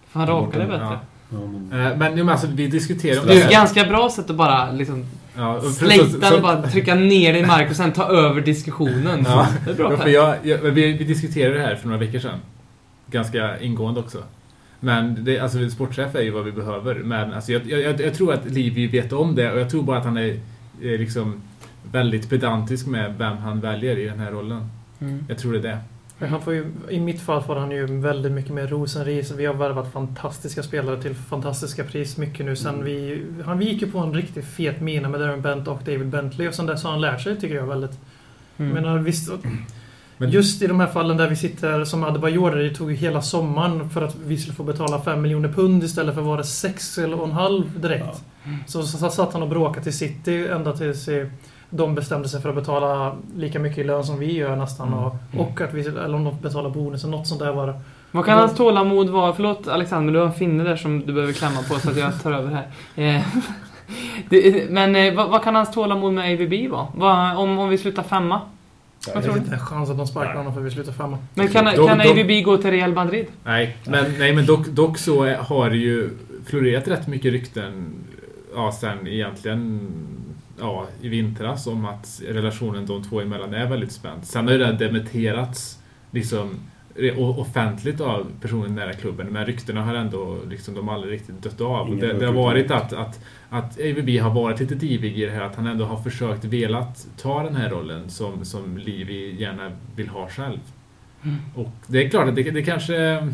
Fan, raka det bättre. Ja. Ja, men, Eh, Men, men alltså, vi diskuterar om Det är det ett ganska bra sätt att bara liksom Ja, så- och bara trycka ner det i mark och sen ta över diskussionen. Ja. Det är bra Ja, för jag, jag, vi, vi diskuterade det här för några veckor sedan. Ganska ingående också. Men det, alltså, sportchef är ju vad vi behöver. Men alltså, jag, jag, jag tror att Livi vet om det och jag tror bara att han är, är liksom väldigt pedantisk med vem han väljer i den här rollen. Mm. Jag tror det är det. Men Han får ju, I mitt fall får han ju väldigt mycket mer ros än ris. Vi har värvat fantastiska spelare till fantastiska pris mycket nu sen vi... Han vi gick ju på en riktigt fet mina med Darren Bent och David Bentley och sen dess har han lärt sig tycker jag väldigt. Mm. Men han visst, Men- just i de här fallen där vi sitter som Adebayor, det tog ju hela sommaren för att vi skulle få betala 5 miljoner pund istället för var det 6 eller en halv direkt. Så, så satt han och bråkade till City ända tills de bestämde sig för att betala lika mycket i lön som vi gör nästan. Mm. Och, och att vi, eller om de betalar bonusen, något sånt där var det. Vad kan hans tålamod vara? Förlåt Alexander, du har en finne där som du behöver klämma på så att jag tar över här. Eh, det, men eh, vad, vad kan hans tålamod med AVB vara? Vad, om, om vi slutar femma? Jag tror tror du? inte en chans att de sparkar honom för vi slutar femma. Men kan, Då- kan AVB gå till Real Madrid? Nej, men, nej, men dock, dock så är- har det ju florerat rätt mycket rykten ja, sen egentligen ja, i vintras om att relationen de två emellan är väldigt spänd. Sen har ju det dementerats liksom, offentligt av personer nära klubben men ryktena har ändå liksom, de aldrig riktigt dött av. Det, det har varit att, att, att AVB har varit lite divig i det här att han ändå har försökt velat ta den här rollen som, som Livi gärna vill ha själv. Mm. Och det är klart att det, det kanske...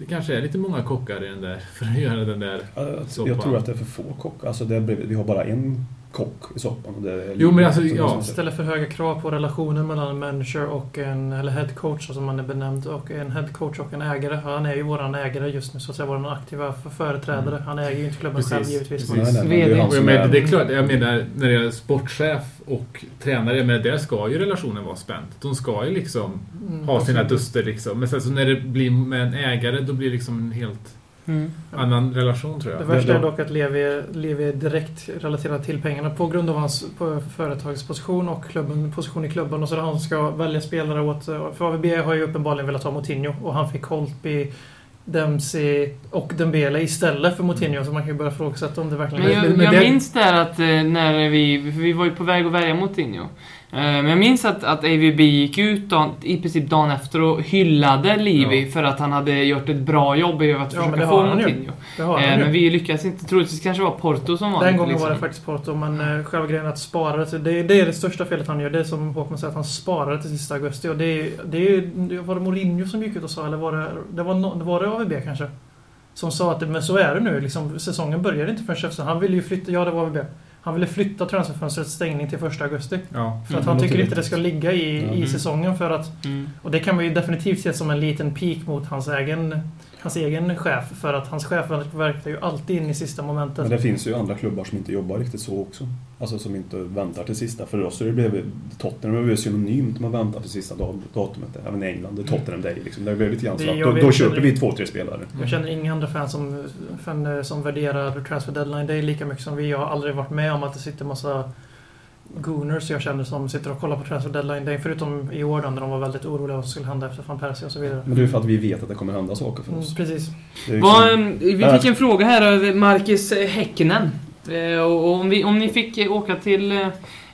Det kanske är lite många kockar i den där för att göra den där jag, soppan. jag tror att det är för få kockar. Alltså det vi har bara en kock i soppan. Och det Jo, men alltså, ja. jag. Ställer för höga krav på relationen mellan en manager och en, eller head coach som man är benämnd, och en head coach och en ägare. Han är ju våran ägare just nu, så att säga, våran aktiva företrädare. Han äger ju inte klubben Precis, själv givetvis. precis. Nej, nej, men det jag menar, det är klart, jag menar när det gäller sportchef och tränare, men där ska ju relationen vara spänd. De ska ju liksom Mm, ha sina duster liksom. Men sen så när det blir med en ägare, då blir det liksom en helt Mm. annan relation tror Det jag. värsta Det- är dock att Levi, Levi är direkt relaterad till pengarna på grund av hans på företagsposition och klubben, position i klubben. Och så han som ska välja spelare åt... För AVB har ju uppenbarligen velat ha Moutinho och han fick Holtby, Dempsey och Dembele istället för Moutinho. Så man kan ju börja ifrågasätta om det verkligen Men jag, men jag det- minns där att eh, när vi, för vi var ju på väg att välja Moutinho. Eh, Men jag minns att, att AVB gick ut dagen, i princip dagen efter och hyllade Livi Ja. för att han hade gjort ett bra jobb i att Ja, försöka få han Eh. Men vi lyckades inte. Troligtvis kanske det var Porto som var Den gången liksom. var det faktiskt Porto, men eh, själva grejen att spara det, det, är det största felet han gör. Det är som Håkman säger, att han sparar det till sista augusti. Och det, är- det, var det Mourinho som gick ut och sa, eller var det, det var, no, var det AVB kanske? Som sa att men så är det nu, liksom, säsongen börjar inte förrän efter. Han ville ju flytta, ja det var AVB. Han ville flytta transferfönstrets stängning till första augusti. Ja. För att Mm, han tycker inte det ska ligga i, Ja. i säsongen för att Mm. och det kan man ju definitivt se som en liten peak mot hans egen, hans egen chef. För att hans chef verkar ju alltid in i sista momentet. Men det finns ju andra klubbar som inte jobbar riktigt så också. Alltså som inte väntar till sista. För oss har det blivit Tottenham blivit synonymt med att vänta till sista datumet. Även i England, det är Tottenham Day liksom. Det blir lite grann så att då, då köper vi två, tre spelare. Jag känner inga andra fans som, fan, som värderar transfer deadline day lika mycket som vi. Jag har aldrig varit med om att det sitter massa gooners jag känner som sitter och kollar på transfer deadline day. Förutom i år då, när de var väldigt oroliga vad som skulle hända efter van Persie och så vidare. Men det är ju för att vi vet att det kommer hända saker för Mm, oss. precis. Ju Vad, liksom- eh, vi fick en fråga här av Marcus Häkkinen. Eh, Och och om, vi, om ni fick åka till eh,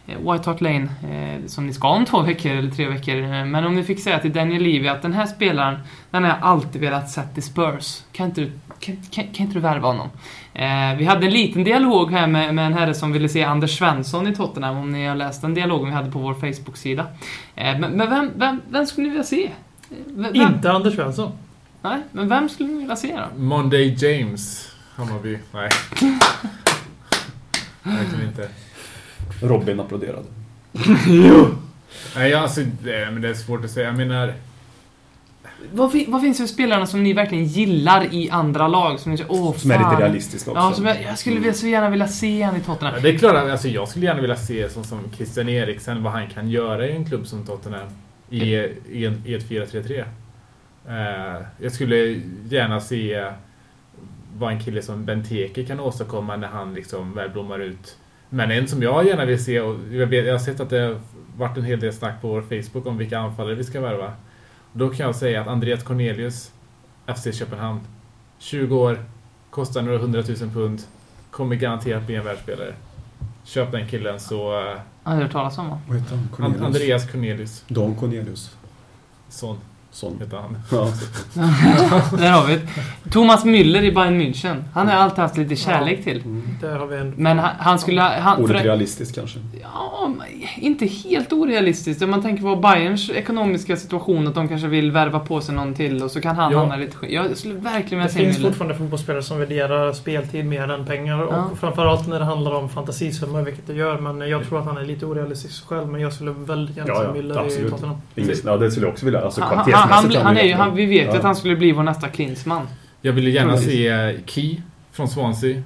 White Hart Lane, eh, som ni ska om två veckor eller tre veckor, eh, men om ni fick säga till Daniel Levy att den här spelaren, den har jag alltid velat sett i Spurs. Kan inte du, kan, kan, kan inte du värva honom? Eh, vi hade en liten dialog här med, med en herre som ville se Anders Svensson i Tottenham, om ni har läst den dialogen vi hade på vår Facebook-sida. Eh, men men vem, vem, vem skulle ni vilja se? Eh, vem, Inte Anders Svensson. nej, men vem skulle ni vilja se då? Monday James, Hammarby. Nej. Verkligen inte. Robin applåderade. Nej, alltså, det, men det är svårt att säga. Jag menar, Vad, vad finns det för spelarna som ni verkligen gillar i andra lag? Som ni säger, åh Som är lite realistiska också. Ja, som jag, jag skulle vilja, så gärna vilja se han i Tottenham. Ja, det är klart, alltså, jag skulle gärna vilja se som, som Christian Eriksen, vad han kan göra i en klubb som Tottenham. I, i, en, i ett 4-3-3. Eh, jag skulle gärna se vad en kille som Benteke kan åstadkomma när han liksom väl blommar ut. Men en som jag gärna vill se, och jag, vet, jag har sett att det har varit en hel del snack på vår Facebook om vilka anfallare vi ska värva. Då kan jag säga att Andreas Cornelius, FC Köpenhamn, 20 år, kostar några hundratusen pund, kommer garanterat bli en världsspelare. Köp den killen så... Har ni hört talas om honom? Andreas Cornelius. Don Cornelius. Son Sån. heter han. Ja. Där har vi det. Thomas Müller i Bayern München. Han har jag alltid haft lite kärlek till. Mm. Där har vi en... Men han, han skulle... Han, Ordet realistiskt kanske. ja, inte helt orealistiskt. Om man tänker på Bayerns ekonomiska situation, att de kanske vill värva på sig någon till och så kan han Ja. hamna lite. Jag skulle verkligen vilja Det se finns Müller. fortfarande fotbollsspelare som värderar speltid mer än pengar. Ja. Och framförallt när det handlar om fantasisummor, vilket det gör. Men jag tror att han är lite orealistisk själv. Men jag skulle väldigt gärna Ja, se ja, Müller i. Tottenham. Ja, det skulle jag också vilja. Alltså Han, han, han, är han är ju, han, vi vet ju Ja. att han skulle bli vår nästa Klinsmann. Jag ville gärna Ja, se Key från Swansea. Eh,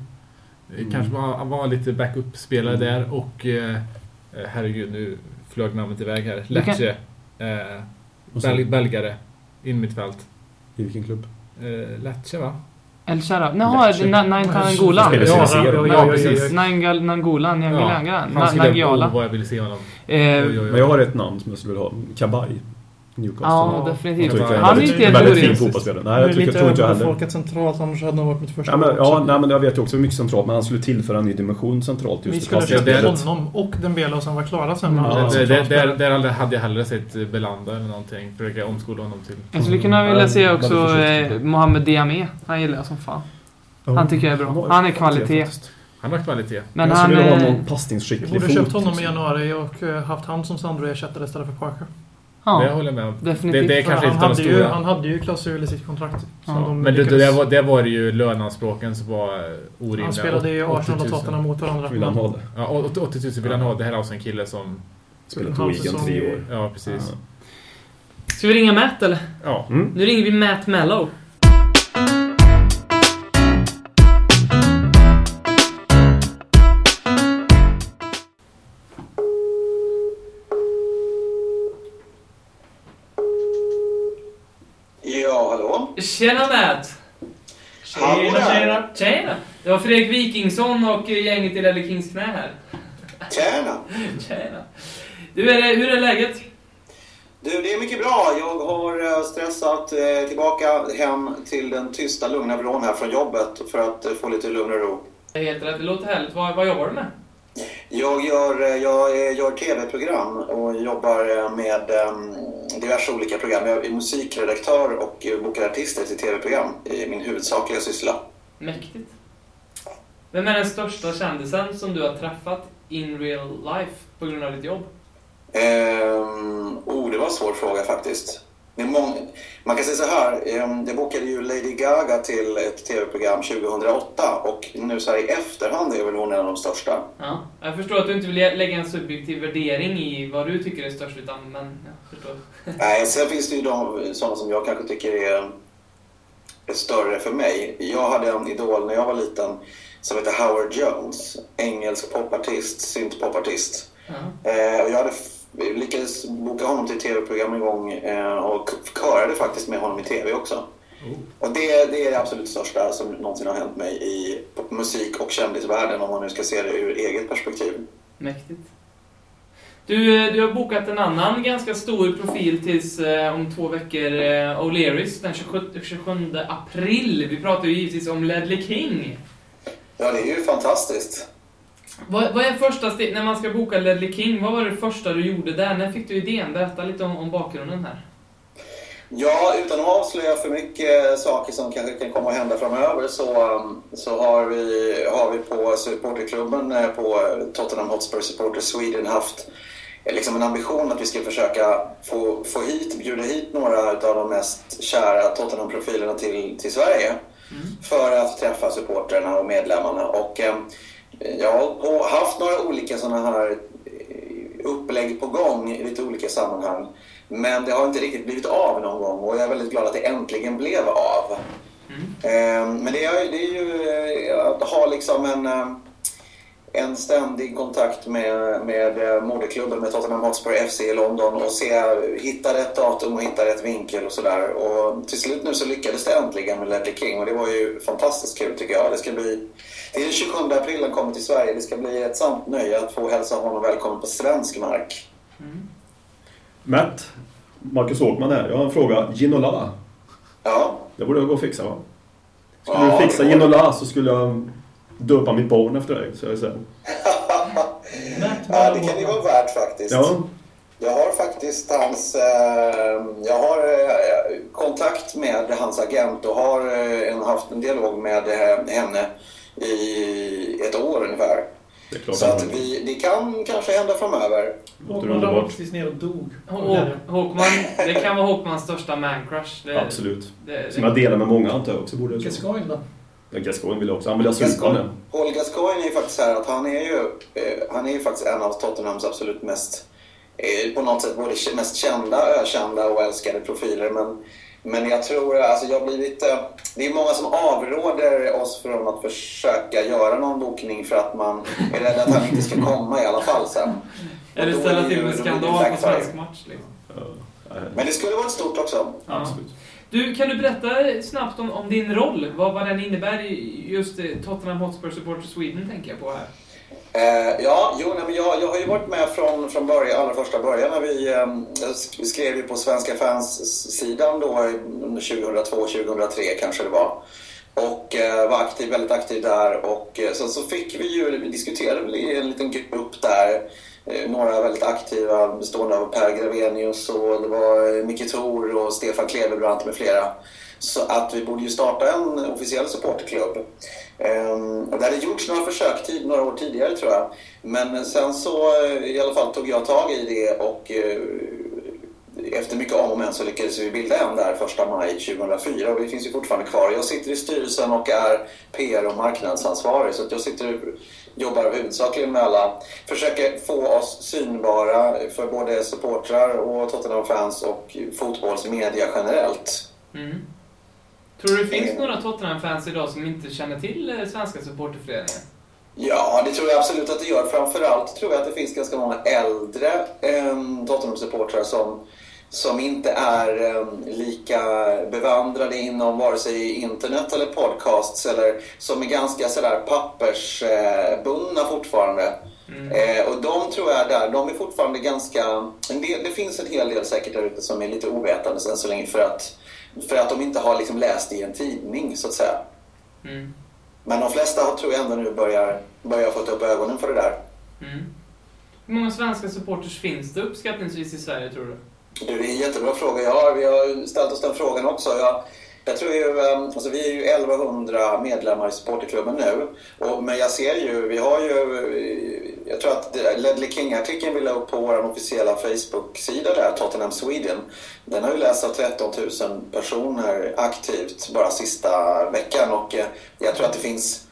Mm. Kanske var, var lite backup-spelare Mm. där och... Eh, eh, herregud, nu flög namnet iväg här. Lecce. Eh, Bel belgare. In mittfält. I vilken klubb? Eh, Lecce va? El Sharawi. Jaha. Spelar Ja, precis. Nangolan, Nyangalanga, Han skulle... Nangiala. Oh, vad jag ville se honom. Men jag har ett namn som jag skulle vilja ha. Kabaj. Newcastle. Ja, definitivt. Han är inte helt orealistisk. fotbollsspelare. Nej, jag tycker, tror inte jag heller. överbefolkat centralt, annars hade han varit mitt första Ja, men, ja, nej, men jag vet ju också mycket centralt, men han skulle tillföra en ny dimension centralt just Vi skulle ha köpt fastighetsspelet. honom och Dembele och sen var klara sen. Mm. Ja, alla där, där, hade- jag hellre sett eh, Belanda eller någonting. Försöka omskola honom till. Jag skulle kunna vilja se också eh, Mohamed Diame. Han gillar jag som fan. Han tycker jag är bra. Han är kvalitet. Han har kvalitet. Men jag han... skulle vilja ha eh, någon Vi passningsskicklig borde fot. köpt honom i januari och eh, haft han som Sandro ersättare istället för Parker. Ja, det håller jag med om. Definitivt. Det, det är kanske han, inte hade de ju, han hade ju klausul i sitt kontrakt. Ja. De Men det, det, var, det var ju löneanspråken som var orimliga. Han spelade ju Arsenal och Tottenham mot varandra. Vill han ha det? Ja, 80 000 vill han ha. Det här är alltså en kille som... Spelat på Wigan tre år. Ja, precis. Ja. Ska vi ringa Matt eller? Ja. Mm. Nu ringer vi Matt Mellow. Tjena Matt! Tjena, tjena! Tjena! Det var Fredrik Wikingsson och gänget i Lelle Kings knä här. Tjena! Tjena! Du, är det, hur är läget? Du, det är mycket bra. Jag har stressat eh, tillbaka hem till den tysta, lugna vrån här från jobbet för att eh, få lite lugn och ro. Det heter att det låter härligt. Vad, vad jobbar du med? Jag gör, eh, jag gör tv-program och jobbar med um, diverse olika program. Jag är musikredaktör och bokar artister till tv-program i min huvudsakliga syssla. Mäktigt. Vem är den största kändisen som du har träffat in real life på grund av ditt jobb? Um, oh, det var en svår fråga faktiskt. Man kan säga så här, jag bokade ju Lady Gaga till ett tv-program 2008 och nu så här i efterhand är väl hon en av de största. Ja, jag förstår att du inte vill lägga en subjektiv värdering i vad du tycker är störst, utan, men jag förstår. Nej, sen finns det ju de, sådana som jag kanske tycker är, är större för mig. Jag hade en idol när jag var liten som heter Howard Jones, engelsk popartist, syntpopartist. Ja. Eh, jag hade vi lyckades boka honom till tv-program en gång eh, och körade faktiskt med honom i tv också. Oh. Och det, det, är det absolut största som någonsin har hänt mig i musik och kändisvärlden om man nu ska se det ur eget perspektiv. Mäktigt. Du, du har bokat en annan ganska stor profil tills eh, om två veckor, eh, O'Learys, den 27, 27 april. Vi pratar ju givetvis om Ledley King. Ja, det är ju fantastiskt. Vad, vad är första steg, när man ska boka Ledley King, vad var det första du gjorde där? När fick du idén? Berätta lite om, om bakgrunden här. Ja, utan att avslöja för mycket saker som kanske kan komma att hända framöver så, så har, vi, har vi på supporterklubben på Tottenham Hotspur Supporter Sweden haft liksom en ambition att vi ska försöka få, få hit, bjuda hit några av de mest kära Tottenham-profilerna till, till Sverige mm. för att träffa supporterna och medlemmarna. Och, jag har haft några olika sådana här upplägg på gång i lite olika sammanhang. Men det har inte riktigt blivit av någon gång och jag är väldigt glad att det äntligen blev av. Mm. Men det är, det är ju att ha liksom en, en ständig kontakt med, med moderklubben, med Tottenham Hotspur FC i London och se, hitta rätt datum och hitta rätt vinkel och sådär. Och till slut nu så lyckades det äntligen med Ledley King och det var ju fantastiskt kul tycker jag. Det ska bli det är den 27 april han kommer till Sverige. Det ska bli ett sant nöje att få hälsa honom välkommen på svensk mark. Mm. Matt, Marcus Håkman här. Jag har en fråga. Ginola? Ja? Det borde jag gå och fixa va? Skulle ja, du fixa Ginola så skulle jag döpa mitt barn efter dig, så jag säger. ja, det kan ju vara värt faktiskt. Ja. Jag har faktiskt hans... Eh, jag har eh, kontakt med hans agent och har eh, haft en dialog med henne i ett år ungefär. Det så att vi, det kan kanske hända framöver. Håkman var precis ner och dog. Håkman, det kan vara Håkmans största man-crush. Det, Absolut. Det, Som jag delar med många antar jag också. Borde då? Gascoigne vill också. Han vill ha Gascoigne. Paul Gascoigne är ju faktiskt här att han är ju, han är ju faktiskt en av Tottenhams absolut mest, på något sätt både mest kända, ökända och älskade profiler. Men men jag tror, alltså jag blir lite... Det är många som avråder oss från att försöka göra någon bokning för att man är rädd att han inte ska komma i alla fall sen. Eller ställa till med skandal på svensk match liksom. Men det skulle vara ett stort också. Ja. Du, kan du berätta snabbt om, om din roll? Vad, vad den innebär i just eh, Tottenham Hotspur Supporter Sweden tänker jag på här. Eh, ja, jo, nej, men jag, jag har ju varit med från, från början, allra första början när vi eh, skrev ju på Svenska fans-sidan då eh, 2002-2003 kanske det var. Och eh, var aktiv, väldigt aktiv där och eh, så, så fick vi ju, vi diskuterade i en liten grupp där Eh, några väldigt aktiva bestående av Per Gravenius och det var eh, Micke Thor och Stefan Klevebrant med flera. Så att vi borde ju starta en officiell supporterklubb. Ehm, det hade gjorts några försök tid, några år tidigare tror jag. Men sen så eh, i alla fall tog jag tag i det och efter mycket om och men så lyckades vi bilda en där första maj 2004 och vi finns ju fortfarande kvar. Jag sitter i styrelsen och är PR och marknadsansvarig så att jag sitter jobbar huvudsakligen med alla, försöker få oss synbara för både supportrar och Tottenham-fans och fotbollsmedia generellt. Mm. Tror du det finns några Tottenham-fans idag som inte känner till eh, Svenska Supporterföreningen? Ja, det tror jag absolut att det gör. Framförallt tror jag att det finns ganska många äldre eh, Tottenham-supportrar som, som inte är eh, lika bevandrade inom vare sig internet eller podcasts eller som är ganska sådär pappersbundna fortfarande. Mm. Eh, och de tror jag där, de är fortfarande ganska... Del, det finns en hel del säkert där ute som är lite ovetande än så länge för att, för att de inte har liksom läst i en tidning så att säga. Mm. Men de flesta tror jag ändå nu börjar, börjar få upp ögonen för det där. Mm. Hur många svenska supporters finns det uppskattningsvis i Sverige tror du? Du, det är en jättebra fråga. Ja, vi har ställt oss den frågan också. Jag, jag tror ju, ehm, alltså vi är ju 1100 medlemmar i supporterklubben nu. Och, men jag ser ju, vi har ju, jag tror att Ledley King-artikeln vi la upp på vår officiella Facebook-sida där, Tottenham Sweden. Den har ju lästs av 13 000 personer aktivt bara sista veckan och eh, jag tror att det finns,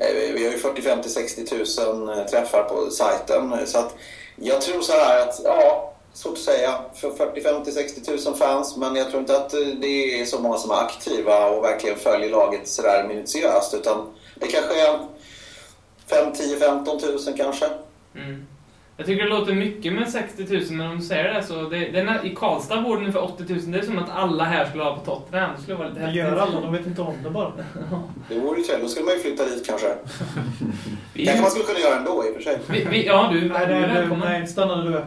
eh, vi har ju 40, 50, 60 000 träffar på sajten. Så att jag tror så här att, ja, svårt att säga. För 40, 50, 60 000 fans. Men jag tror inte att eh, det är så många som är aktiva och verkligen följer laget sådär minutiöst. Utan det kanske är 5, 10, 15 000 kanske. Mm. Jag tycker det låter mycket med 60 000, men om du säger det så... Det, det är, I Karlstad bor det ungefär 80 000. Det är som att alla här skulle vara på Tottenham. Det skulle vara lite häftigt. gör alla, de vet inte om det bara. det vore ju trevligt. Då skulle man ju flytta dit kanske. Det kanske man skulle kunna göra ändå i och för sig. Vi, vi, ja, du, nej, nej, välkommen. Nej, stanna du.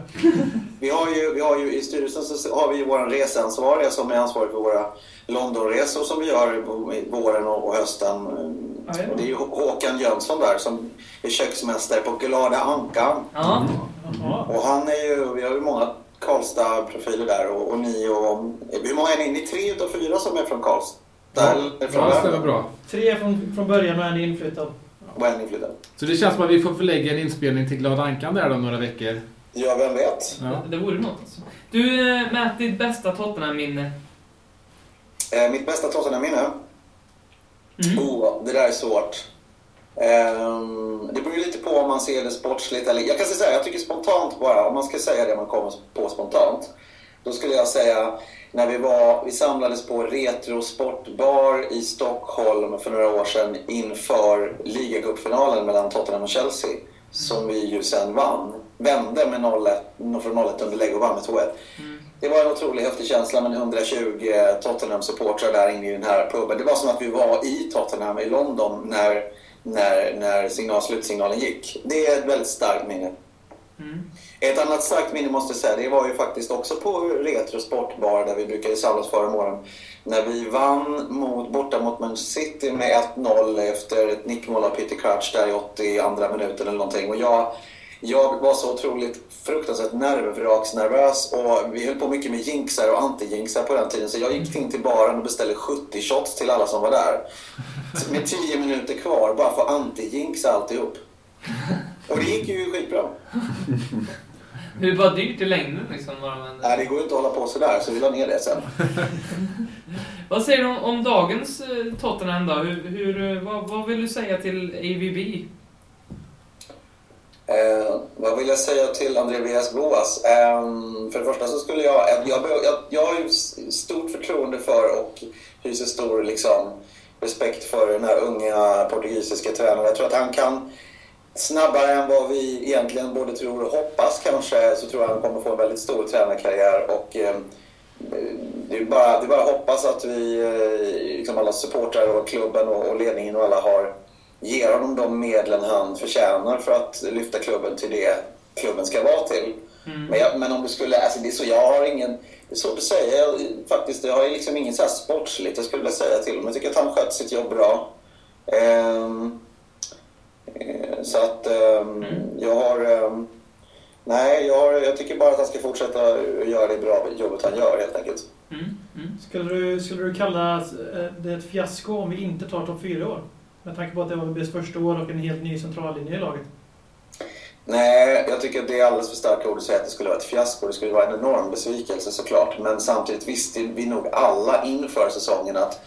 vi, har ju, vi har ju i styrelsen så har vi ju vår reseansvariga som är ansvarig för våra Londonresor som vi gör våren och hösten. Och det är ju Håkan Jönsson där som är köksmästare på Glada Ankan. Ja. Och han är ju, vi har ju många Karlstad-profiler där och, och, ni och... Hur många är ni? Ni är tre utav fyra som är från Karlstad? Ja, det stämmer bra. Tre från, från början och en inflyttad. Och en inflyttad. Så det känns som att vi får förlägga en inspelning till Glada Ankan där om några veckor. Ja, vem vet? Ja. Det, det vore något alltså. Du, eh, Matt, ditt bästa Tottenham-minne? Eh, mitt bästa Tottenham-minne? Mm. Oh, det där är svårt. Um, det beror ju lite på om man ser det sportsligt eller... Jag kan säga jag tycker spontant bara, om man ska säga det man kommer på spontant. Då skulle jag säga när vi, var, vi samlades på Retro Sportbar i Stockholm för några år sedan inför ligacupfinalen mellan Tottenham och Chelsea. Som vi ju sen vann. Vände med 0-1, från 0-1 underläge och vann med 2-1. Det var en otroligt häftig känsla med 120 Tottenham-supportrar där inne i den här puben. Det var som att vi var i Tottenham i London när, när, när signal, slutsignalen gick. Det är ett väldigt starkt minne. Mm. Ett annat starkt minne måste jag säga, det var ju faktiskt också på Retro Sportbar där vi brukade samlas förra morgonen. När vi vann mot, borta mot Manchester City med 1-0 efter ett nickmål av Peter Crouch där i 82 minuten eller någonting. Och jag jag var så otroligt fruktansvärt nervvraksnervös och vi höll på mycket med jinxar och anti-jinxar på den tiden. Så jag gick in till baren och beställde 70 shots till alla som var där. Med 10 minuter kvar bara för att anti-jinxa alltihop. Och det gick ju skitbra. Hur var dyrt i längden liksom? Nej, det går ju inte att hålla på sådär så vi la ner det sen. vad säger du om, om dagens eh, Tottenham då? Hur, hur, eh, vad, vad vill du säga till AVB? Eh, vad vill jag säga till André Villas Boas? Eh, för det första så skulle jag, eh, jag... Jag, jag har ju stort förtroende för och hyser stor liksom, respekt för den här unga portugisiska tränaren. Jag tror att han kan snabbare än vad vi egentligen både tror och hoppas kanske så tror jag han kommer få en väldigt stor tränarkarriär. Och, eh, det, är bara, det är bara att hoppas att vi, eh, liksom alla supportrar och klubben och, och ledningen och alla har ger honom de medlen han förtjänar för att lyfta klubben till det klubben ska vara till. Mm. Men, jag, men, om du skulle, alltså det är så, jag har ingen, det är svårt att säga jag, faktiskt, jag har liksom ingen så här sportsligt jag skulle vilja säga till honom. Jag tycker att han sköter sitt jobb bra. Um, så att um, mm. jag har, um, nej jag, har, jag tycker bara att han ska fortsätta göra det bra jobbet han gör helt enkelt. Mm. Mm. Skulle, du, skulle du kalla eh, det ett fiasko om vi inte tar topp 4 år? Med tanke på att det var BS första år och en helt ny centrallinje i laget. Nej, jag tycker att det är alldeles för starka ord att säga att det skulle vara ett fiasko. Det skulle vara en enorm besvikelse såklart. Men samtidigt visste vi nog alla inför säsongen att,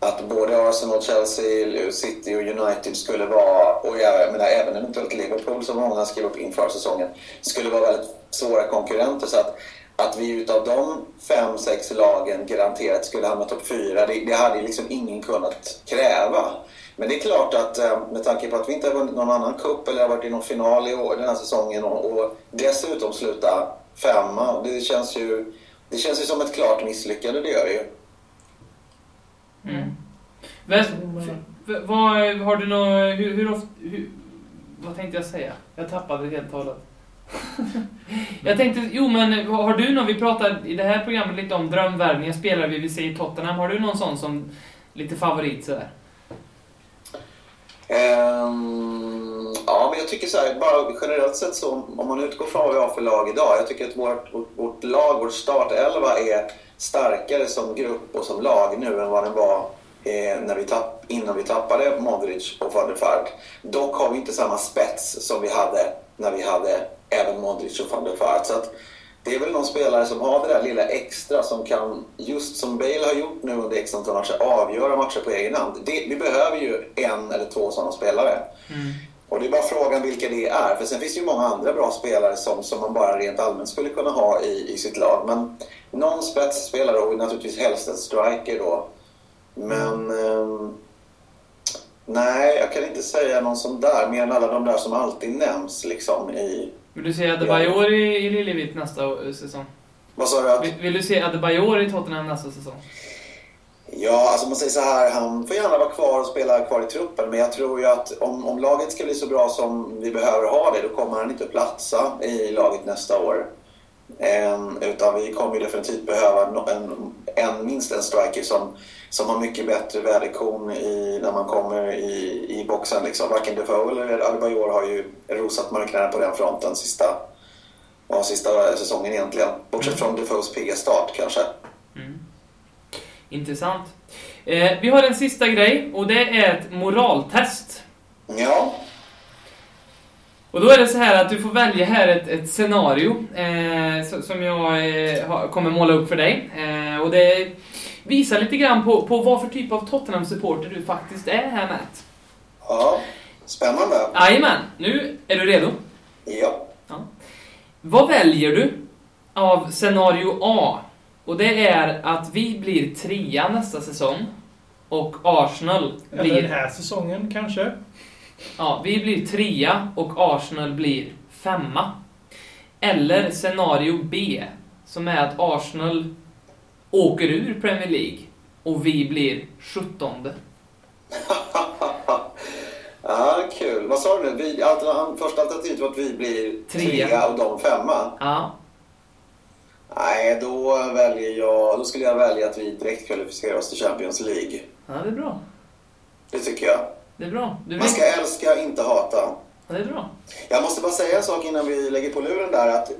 att både Arsenal, Chelsea, City och United skulle vara, och jag menar även eventuellt Liverpool som många skrev upp inför säsongen, skulle vara väldigt svåra konkurrenter. Så att, att vi utav de fem, sex lagen garanterat skulle hamna topp fyra, det, det hade liksom ingen kunnat kräva. Men det är klart att eh, med tanke på att vi inte har vunnit någon annan cup eller har varit i någon final i år den här säsongen och, och dessutom sluta femma. Det känns ju, det känns ju som ett klart misslyckande, det gör det ju. Mm. Väst, vad, har du något, hur, hur ofta, hur, vad tänkte jag säga? Jag tappade det helt talat. jag tänkte, jo men har du någon, vi pratade i det här programmet lite om drömvärvningar, spelare vi vill se i Tottenham. Har du någon sån som lite favorit sådär? Um, ja, men jag tycker så här, bara generellt sett så, om man utgår från vad vi har för lag idag. Jag tycker att vårt, vårt, vårt lag, vår startelva är starkare som grupp och som lag nu än vad den var eh, när vi tapp, innan vi tappade Modric och van der Vaart. Dock har vi inte samma spets som vi hade när vi hade även Modric och van der Vaart. Så att, det är väl någon spelare som har det där lilla extra som kan, just som Bale har gjort nu under x antal matcher, avgöra matcher på egen hand. Det, vi behöver ju en eller två sådana spelare. Mm. Och det är bara frågan vilka det är. För sen finns det ju många andra bra spelare som, som man bara rent allmänt skulle kunna ha i, i sitt lag. Men någon spetsspelare och naturligtvis helst en striker då. Men... Eh, nej, jag kan inte säga någon som där, mer än alla de där som alltid nämns liksom i vill du se Adebayor i, i Liljevitt nästa säsong? Vad sa du? Vill, vill, du se Adebayor i Tottenham nästa säsong? Ja, alltså man säger så här, han får gärna vara kvar och spela kvar i truppen. Men jag tror ju att om, om laget ska bli så bra som vi behöver ha det, då kommer han inte att platsa i laget nästa år. Um, utan vi kommer definitivt behöva en, en, minst en striker som som har mycket bättre väderkon i, när man kommer i, i boxen. Liksom. Varken Defoe eller Adebayor har ju rosat marknaden på den fronten sista, ja, sista säsongen egentligen. Bortsett från Defoes pigga start kanske. Mm. Intressant. Eh, vi har en sista grej och det är ett moraltest. Ja. Och då är det så här att du får välja här ett, ett scenario eh, som jag eh, kommer måla upp för dig. Eh, och det visa lite grann på, på vad för typ av Tottenham-supporter du faktiskt är här, Matt. Ja, spännande. Jajamän. Nu, är du redo? Ja. ja. Vad väljer du av scenario A? Och det är att vi blir trea nästa säsong. Och Arsenal blir... Eller den här säsongen kanske? Ja, vi blir trea och Arsenal blir femma. Eller scenario B, som är att Arsenal åker ur Premier League och vi blir 17. ja, kul. Vad sa du nu? Vi, första alternativet var att vi blir trea, trea och de femma. Ja. Nej, då väljer jag... Då skulle jag välja att vi direkt kvalificerar oss till Champions League. Ja, det är bra. Det tycker jag. Det är bra. Man ska älska, inte hata. Ja, det är bra. Jag måste bara säga en sak innan vi lägger på luren där. Att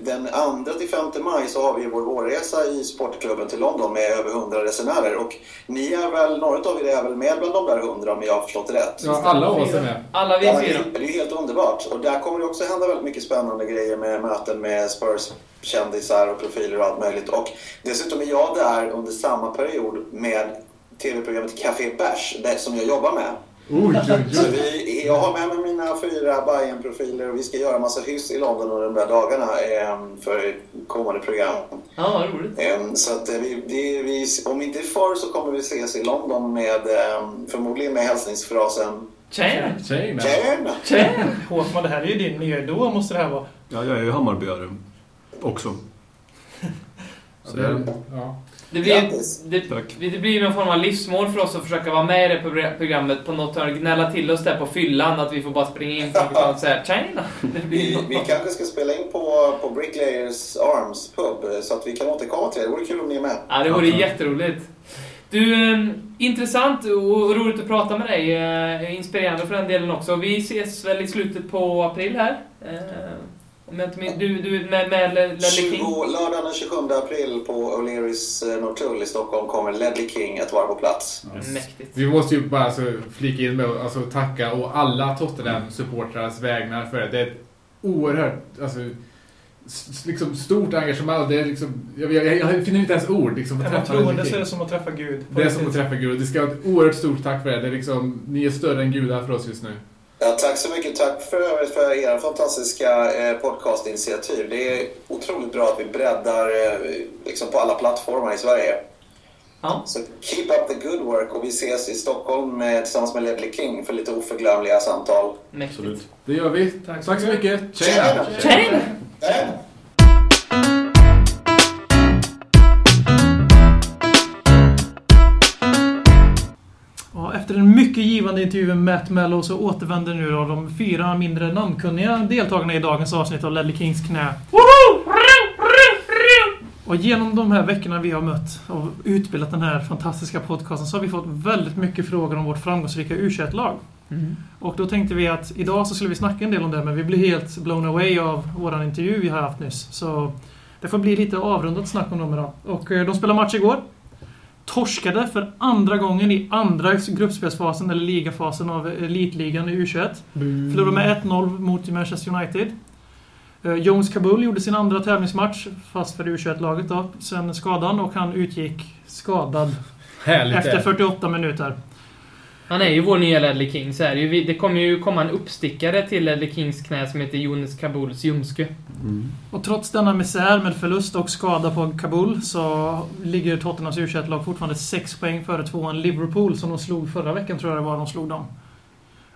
den 2 till 5 maj så har vi vår vårresa i Sportklubben till London med över 100 resenärer. Och ni är väl, några av er är väl med bland de där 100 om jag har förstått det rätt? Ja, alla oss är med. Alla vi ja, fyra. Det är ju helt underbart. Och där kommer det också hända väldigt mycket spännande grejer med möten med Spurs kändisar och profiler och allt möjligt. Och dessutom är jag där under samma period med tv-programmet Café Bash, som jag jobbar med. Oj, oj, oj. Vi, jag har med mig mina fyra bayern profiler och vi ska göra massa hyss i London under de där dagarna eh, för kommande program. Ja, vad roligt. Eh, så att vi, vi, vi, om inte förr så kommer vi ses i London med eh, förmodligen med hälsningsfrasen Tjena! Tjena! Tjena! Tjena! Håkman, det här är ju din nya idol måste det här vara. Ja, jag är ju Hammarbyare också. Så det, ja. Det blir, det, det, blir någon form av livsmål för oss att försöka vara med i det programmet på något hörn. Gnälla till oss där på fyllan, att vi får bara springa in och säga China. Vi, vi kanske ska spela in på, på Bricklayers Arms pub så att vi kan återkomma till det. Det vore kul om ni är med. Ja, det vore ja. jätteroligt. Du, eh, intressant och roligt att prata med dig. Eh, inspirerande för den delen också. Vi ses väl i slutet på april här. Eh, om jag inte minns, du, du med, med Ledley King? Lördagen den 27 april på O'Learys eh, Norrtull i Stockholm kommer Ledley King att vara på plats. Yes. Mäktigt. Vi måste ju bara alltså, flika in med att alltså, tacka och alla Tottenham-supportrars vägnar för det. Det är ett oerhört, alltså, liksom stort engagemang. Det är liksom, jag, jag, jag finner inte ens ord. Liksom, att är man troende så är det som att träffa Gud. Det är som att träffa Gud. Det ska ha ett oerhört stort tack för det. det är liksom, ni är större än gudar för oss just nu. Ja, tack så mycket. Tack för övrigt för era fantastiska eh, podcastinitiativ. Det är otroligt bra att vi breddar eh, liksom på alla plattformar i Sverige. Ja. Så keep up the good work och vi ses i Stockholm med, tillsammans med Ledley King för lite oförglömliga samtal. Absolut. Det gör vi. Tack så, Tack så mycket. Tjena! Tjena! Tjena. Efter en mycket givande intervju med Matt Mello så återvänder nu då de fyra mindre namnkunniga deltagarna i dagens avsnitt av Ledley Kings knä. Och genom de här veckorna vi har mött och utbildat den här fantastiska podcasten så har vi fått väldigt mycket frågor om vårt framgångsrika u lag mm. Och då tänkte vi att idag så skulle vi snacka en del om det men vi blev helt blown away av våran intervju vi har haft nyss. Så det får bli lite avrundat snack om dem idag. Och eh, de spelade match igår torskade för andra gången i andra gruppspelsfasen, eller ligafasen av elitligan i U21. Mm. Förlorade med 1-0 mot Manchester United. Uh, Jones Kabul gjorde sin andra tävlingsmatch, fast för U21-laget då, sen skadan och han utgick skadad Härligt efter 48 minuter. Han är ju vår nya Ledley King, så är det ju. Det kommer ju komma en uppstickare till Ledley Kings knä som heter Jonas Kabuls ljumske. Mm. Och trots denna misär med förlust och skada på Kabul så ligger Tottenhams u lag fortfarande 6 poäng före tvåan Liverpool som de slog förra veckan, tror jag det var de slog dem.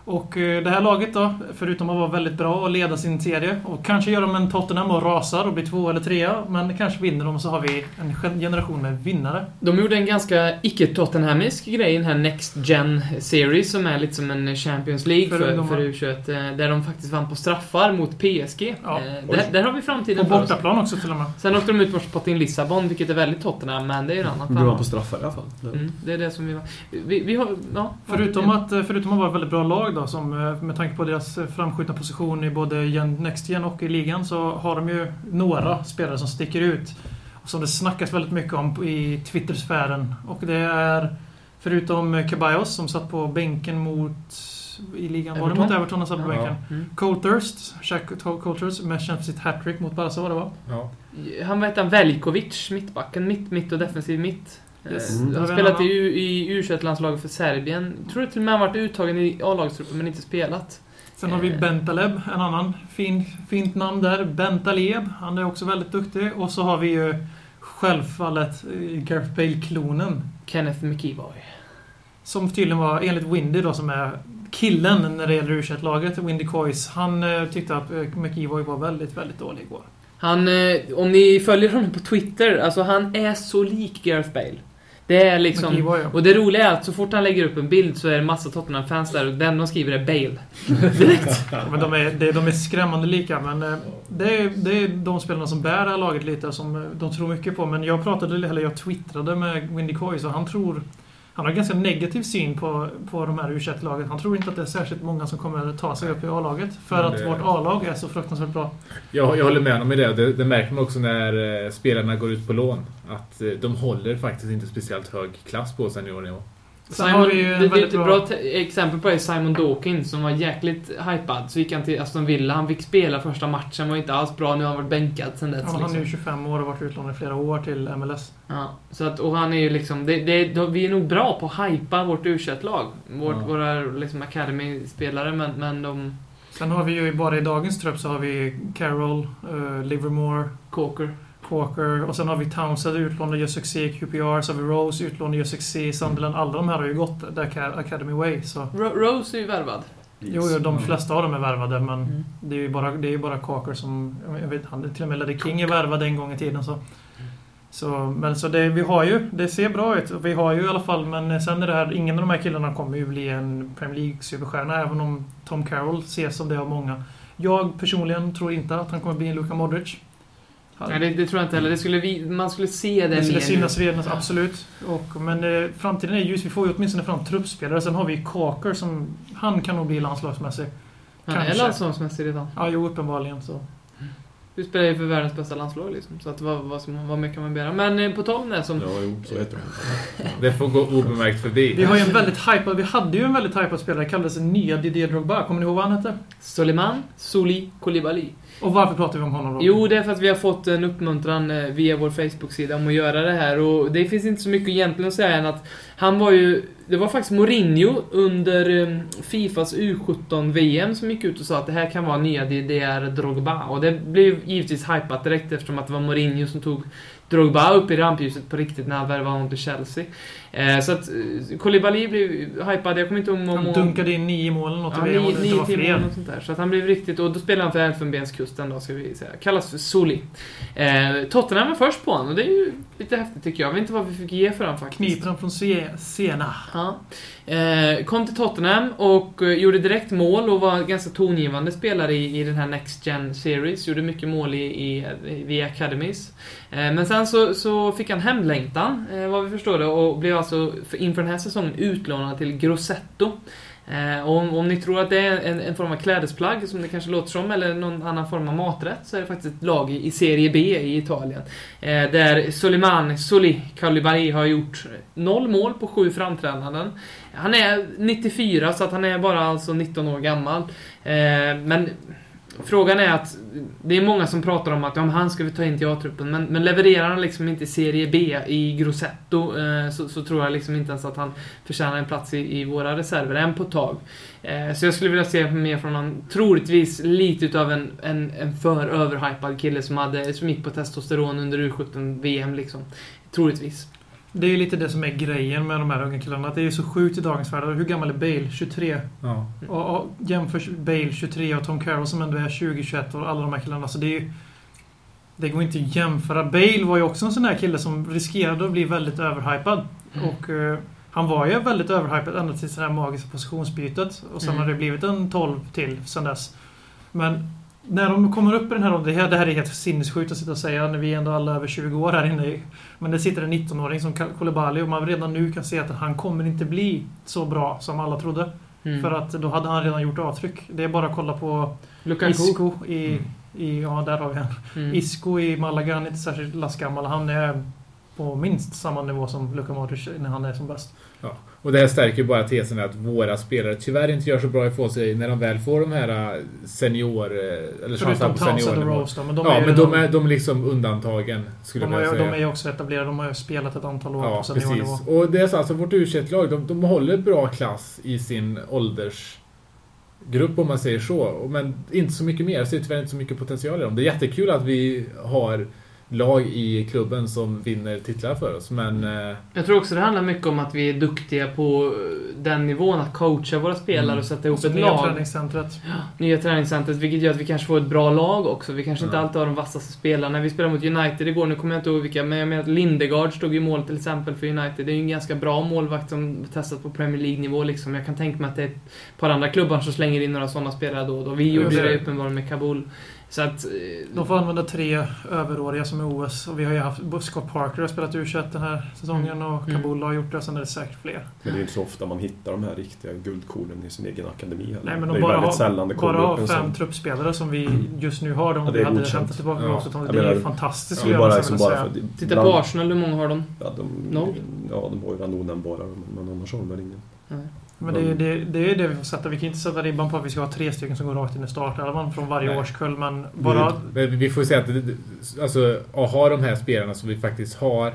Och eh, det här laget då, förutom att vara väldigt bra och leda sin serie och kanske gör de en Tottenham och rasar och blir två eller trea, men kanske vinner de så har vi en generation med vinnare. De gjorde en ganska icke-Tottenhamisk grej i den här Next Gen Series som är lite som en Champions League för, för, för U21, eh, där de faktiskt vann på straffar mot PSG. Ja. Eh, där, där, har vi framtiden På bortaplan också till och med. Sen åkte de ut mot Sporting Lissabon, vilket är väldigt Tottenham, men det är en annan femma. Du var på straffar i alla fall. Mm, det är det som vi var. Vi, vi har, ja, förutom, att, förutom att vara ett väldigt bra lag då, som, eh, med tanke på deras framskjutna position i både Next Gen och i ligan, så har de ju några spelare som sticker ut. Och som det snackas väldigt mycket om i Twitter-sfären. Och det är, förutom Ceballos som satt på bänken mot i ligan. Var det mot Everton han satt på bänken? Ja. Mm. Colthurst, Jack Colthurst, med känd för sitt hattrick mot Barca var det va? Ja. Han var hette Velkovic, mittbacken. Mitt, mitt och defensiv mitt. Yes. Mm. Han har spelat i, i U21-landslaget för Serbien. Jag tror till och med han varit uttagen i A-lagstruppen men inte spelat. Sen har vi eh. Bentaleb, en annan fin, fint namn där. Bentaleb, han är också väldigt duktig. Och så har vi ju självfallet eh, Gareth Bale-klonen. Kenneth McKeeboy. Som tydligen var, enligt Windy då, som är killen när det gäller U21-laget, Windy Coys. Han eh, tyckte att McEvoy var väldigt, väldigt dålig igår. Han, om ni följer honom på Twitter, alltså han är så lik Gareth Bale. Det är liksom... Och det roliga är att så fort han lägger upp en bild så är det en massa Tottenham-fans där och den de skriver är Bale. Direkt. men de är, de är skrämmande lika, men eh, det är, det är de spelarna som bär det här laget lite, som eh, de tror mycket på. Men jag pratade, eller jag twittrade med Windy Coy, så han tror han har en ganska negativ syn på, på de här u lagen Han tror inte att det är särskilt många som kommer att ta sig upp i A-laget. För det... att vårt A-lag är så fruktansvärt bra. Jag, jag håller med honom i det. det. Det märker man också när eh, spelarna går ut på lån. Att eh, de håller faktiskt inte speciellt hög klass på seniornivå. Simon, det, det är ett bra, bra exempel på det är Simon Dawkins som var jäkligt hypad. Så gick han till Aston Villa, han fick spela första matchen, var inte alls bra. Nu har han varit bänkad sen dess. Ja, han liksom. är ju 25 år och varit utlånad i flera år till MLS. Ja, så att, och han är ju liksom, det, det, vi är nog bra på att hypa vårt u lag Vårt, ja. Våra liksom Academy-spelare, men, men de... Sen har vi ju bara i dagens trupp så har vi Carroll, uh, Livermore, Coker. Walker och sen har vi Townsend utlånad gör succé, QPR, så har vi Rose utlånad gör succé, Sunderland. Alla de här har ju gått the Academy Way. Så. Rose är ju värvad. Jo, jo, de flesta av dem är värvade men mm. det är ju bara, det är bara Cocker som... Jag vet han, till och med Leddy King är värvad en gång i tiden så... Så, men så det, vi har ju, det ser bra ut. Vi har ju i alla fall, men sen är det här, ingen av de här killarna kommer ju bli en Premier League-superstjärna även om Tom Carroll ses som det av många. Jag personligen tror inte att han kommer bli en Luka Modric. Nej, det, det, tror jag inte heller. Det skulle vi, man skulle se det, det skulle synas redan, absolut. Och, men eh, framtiden är ljus. Vi får ju åtminstone fram truppspelare. Sen har vi Kaker som... Han kan nog bli landslagsmässig. Han är landslagsmässig redan. Ja, jo, uppenbarligen så. Du spelar ju för världens bästa landslag liksom. Så att vad, vad, som, vad mer kan man begära? Men eh, på tal om det som... Ja, jo, så heter det. Det får gå obemärkt förbi. Vi har ju en väldigt hypad, vi hade ju en väldigt hypad spelare, kallades nya Didier Drogba. Kommer ni ihåg vad han hette? Soliman Soli Koulibaly. Och varför pratar vi om honom då? Jo, det är för att vi har fått en uppmuntran eh, via vår Facebook-sida om att göra det här. Och det finns inte så mycket egentligen att säga än att han var ju... Det var faktiskt Mourinho under eh, Fifas U17-VM som gick ut och sa att det här kan vara nya DDR Drogba. Och det blev givetvis hypat direkt eftersom att det var Mourinho som tog Drogba upp i rampljuset på riktigt när han värvade honom till Chelsea. Eh, så att eh, Koulibaly blev hypad. Jag kommer inte ihåg om... Han dunkade in nio mål eller något Ja, i VM, nio, nio till mål sånt där. Så att han blev riktigt... Och då spelade han för Elfenbenskusten då, ska vi säga. Kallas för Soli. Eh, Tottenham var först på honom och det är ju lite häftigt tycker jag. Jag vet inte vad vi fick ge för honom faktiskt. Kniper han från Sena. Ja. Eh, kom till Tottenham och eh, gjorde direkt mål och var ganska tongivande spelare i, i den här Next Gen Series. Gjorde mycket mål i, i, via Academies. Eh, men sen så, så fick han hemlängtan, eh, vad vi förstår det, och blev alltså inför den här säsongen utlånad till Grossetto. Eh, och om, om ni tror att det är en, en form av klädesplagg, som det kanske låter som, eller någon annan form av maträtt, så är det faktiskt ett lag i, i Serie B i Italien. Eh, där Soliman Soli Calibari, har gjort noll mål på sju framträdanden. Han är 94, så att han är bara alltså 19 år gammal. Eh, men frågan är att det är många som pratar om att ja, han ska vi ta in till A-truppen, men, men levererar han liksom inte i Serie B i Grosetto eh, så, så tror jag liksom inte ens att han förtjänar en plats i, i våra reserver än på ett tag. Eh, så jag skulle vilja se mer från honom, troligtvis lite utav en, en, en för överhypad kille som, hade, som gick på testosteron under U17-VM liksom. Troligtvis. Det är ju lite det som är grejen med de här unga killarna. Att det är så sjukt i dagens värld. Hur gammal är Bale? 23? Ja. Och, och jämför Bale 23 och Tom Carroll som ändå är 20-21 och alla de här killarna. Så det är ju... Det går inte att jämföra. Bale var ju också en sån där kille som riskerade att bli väldigt överhypad. Mm. Och eh, han var ju väldigt överhypad ända till det här magiska positionsbytet. Och sen Mm. har det blivit en 12 till sen dess. Men när de kommer upp i den här åldern, det här, det här är helt sinnessjukt att sitta och säga när vi är ändå alla över 20 år här inne. Men det sitter en 19-åring som Koulibaly och man redan nu kan se att han kommer inte bli så bra som alla trodde. Mm. För att då hade han redan gjort avtryck. Det är bara att kolla på Lukaku. Isco i, Mm. i... Ja, där har vi han. Mm. Isco i Malaga, han är inte särskilt lastgammal. Han är på minst samma nivå som Luka Modric när han är som bäst. Och det här stärker ju bara tesen att våra spelare tyvärr inte gör så bra ifrån sig när de väl får de här äh, senior... äh, Eller Förutom på Townsend och. Rose då, men de Ja, är men de redan- är, de är liksom undantagen, skulle de, jag är, vilja de säga. är ju också etablerade. De har ju spelat ett antal år Ja, på seniornivå. precis. Och det är så, alltså vårt u lag de, de håller bra klass i sin åldersgrupp om man säger så. Men inte så mycket mer. Jag ser tyvärr inte så mycket potential i dem. Det är jättekul att vi har lag i klubben som vinner titlar för oss, men... eh, Jag tror också det handlar mycket om att vi är duktiga på eh, den nivån, att coacha våra spelare Mm. och sätta ihop Och ett nya lag. träningscentret. Nya träningscentret, vilket gör att vi kanske får ett bra lag också. Vi kanske inte Ja. alltid har de vassaste spelarna. Vi spelade mot United igår, nu kommer jag inte ihåg vilka, men jag menar att Lindegard stod i mål till exempel för United. Det är ju en ganska bra målvakt som testat på Premier League-nivå liksom. Jag kan tänka mig att det är ett par andra klubbar som slänger in några sådana spelare då och då. Vi gjorde Ja, det- det uppenbarligen med Kabul. Så att... eh, De får använda tre överåriga som är OS. Och vi har ju haft... Scott Parker har spelat u den här säsongen och Mm. Kabul har gjort det. Sen är det säkert fler. Men det är inte så ofta man hittar de här riktiga guldkornen i sin egen akademi heller. Nej, men det de är bara väldigt har, sällan det kommer bara upp en fem sån. truppspelare som vi just nu har. De Ja, det vi är hade godkänt. hämtat tillbaka Ja. ja. också. Det är menar, ju fantastiskt är jag bara liksom bara för att... Titta på Arsenal, hur många har de? Ja, de, Noll. ja, de har ju Randonen bara, men annars har de väl ingen. Nej. Men det är, det, det är det vi får sätta. Vi kan inte sätta ribban på att vi ska ha tre stycken som går rakt in i startelvan från varje Nej. årskull. Men bara... Men vi får säga att alltså, att ha de här spelarna som vi faktiskt har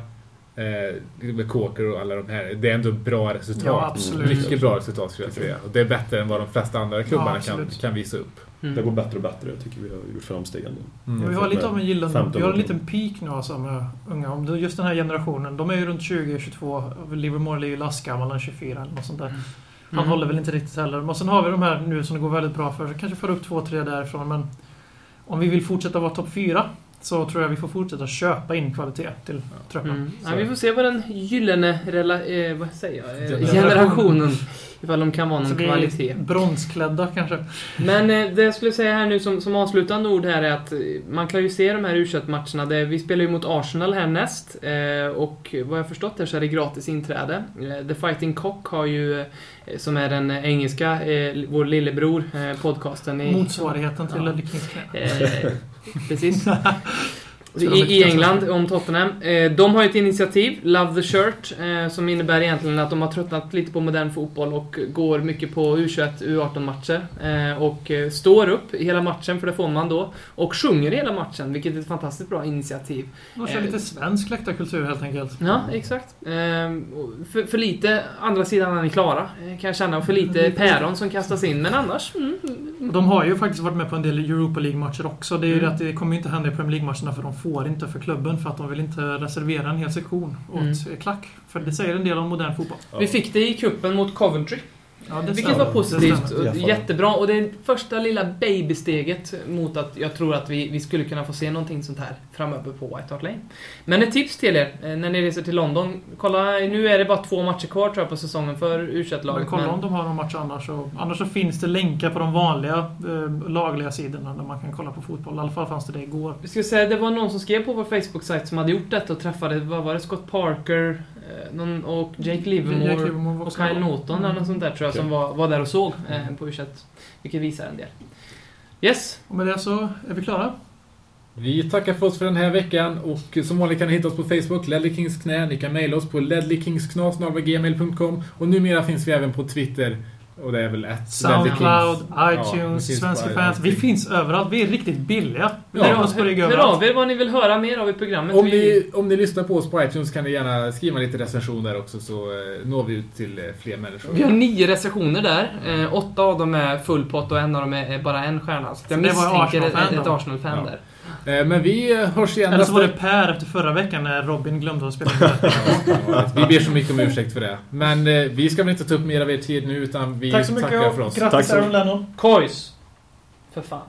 eh, med Kåker och alla de här, det är ändå bra resultat. Ja, absolut. Mycket bra resultat skulle jag säga. Och det är bättre än vad de flesta andra klubbarna Ja, kan, kan visa upp. Mm. Det går bättre och bättre. Jag tycker vi har gjort framsteg ändå. Mm. Ja, vi har lite av en gillande. 15 Vi har en liten peak nu alltså med unga. Om Just den här generationen. De är ju runt 20-22. Livermore är ju lastgammal, han är 24 eller något sånt där. Han Mm. håller väl inte riktigt heller. Och sen har vi de här nu som det går väldigt bra för. Kanske får upp två, tre därifrån. Men om vi vill fortsätta vara topp fyra så tror jag vi får fortsätta köpa in kvalitet till truppen. Mm. Så- Ja, vi får se vad den gyllene rela- eh, vad säger jag? Eh, Generationen. Ifall de kan vara någon kvalitet. bronsklädda kanske. Men eh, det jag skulle säga här nu som, som avslutande ord här är att eh, man kan ju se de här u matcherna det, Vi spelar ju mot Arsenal härnäst eh, och vad jag förstått här så är det gratis inträde. Eh, The Fighting Cock har ju, eh, som är den engelska, eh, vår lillebror, podcasten i... Motsvarigheten till Ja. Eh, precis. I, England, om Tottenham. Eh, de har ett initiativ, Love the Shirt, eh, som innebär egentligen att de har tröttnat lite på modern fotboll och går mycket på U21, U18-matcher. Eh, och står upp hela matchen, för det får man då. Och sjunger hela matchen, vilket är ett fantastiskt bra initiativ. De kör lite svensk läktarkultur helt enkelt. Ja, exakt. För, för lite, andra sidan är ni klara, kan jag känna. Och för lite päron som kastas in, men annars... Mm, De har ju faktiskt varit med på en del Europa League-matcher också. Det är ju Mm. det att det kommer ju inte hända i Premier League-matcherna för de får inte för klubben för att de vill inte reservera en hel sektion åt Mm. klack. För det säger en del om modern fotboll. Vi fick det i kuppen mot Coventry. Ja, det Vilket var positivt. Och Jättebra. Och det är första lilla babysteget mot att jag tror att vi, vi skulle kunna få se någonting sånt här framöver på White Hart Lane. Men ett tips till er eh, när ni reser till London. Kolla, nu är det bara två matcher kvar tror jag på säsongen för u Men laget kolla om de har någon match annars. Och, annars så finns det länkar på de vanliga eh, lagliga sidorna där man kan kolla på fotboll. I alla fall fanns det det igår. Vi ska säga, det var någon som skrev på vår Facebook-sajt som hade gjort detta och träffade, vad var det, Scott Parker någon, och Jake Livermore, Jake Livermore och Kyle. Norton eller något sånt där tror jag som var, var där och såg eh, på u Vilket visar en del. Yes, Och med det så är vi klara. Vi tackar för oss för den här veckan och som vanligt kan ni hitta oss på Facebook, Ledley Kings knä. Ni kan mejla oss på ledleykingsknas.gmail.com och numera finns vi även på Twitter. Och det är väl ett Soundcloud, Ja, iTunes, finns Svenska fans. Vi finns överallt. Vi är riktigt billiga. Ja. Lägg oss på rygg hör av er vad ni vill höra mer av i programmet. Om Vi- ni, om ni lyssnar på oss på iTunes kan ni gärna skriva lite recension där också så eh, når vi ut till eh, fler människor. Vi har nio recensioner där. Eh, åtta av dem är full pott och en av dem är, bara en stjärna. Så jag Så det var misstänker ett, Arsenal-fan ett då? Arsenal-fan Ja. där. Eh, Men vi eh, hörs igen Eller så var det Per efter förra veckan när Robin glömde att spela Vi ber så mycket om ursäkt för det. Men eh, vi ska väl inte ta upp mer av er tid nu utan vi Tack så mycket tackar och för oss. Tack grattis så Aaron Lennon. Kois! För fan.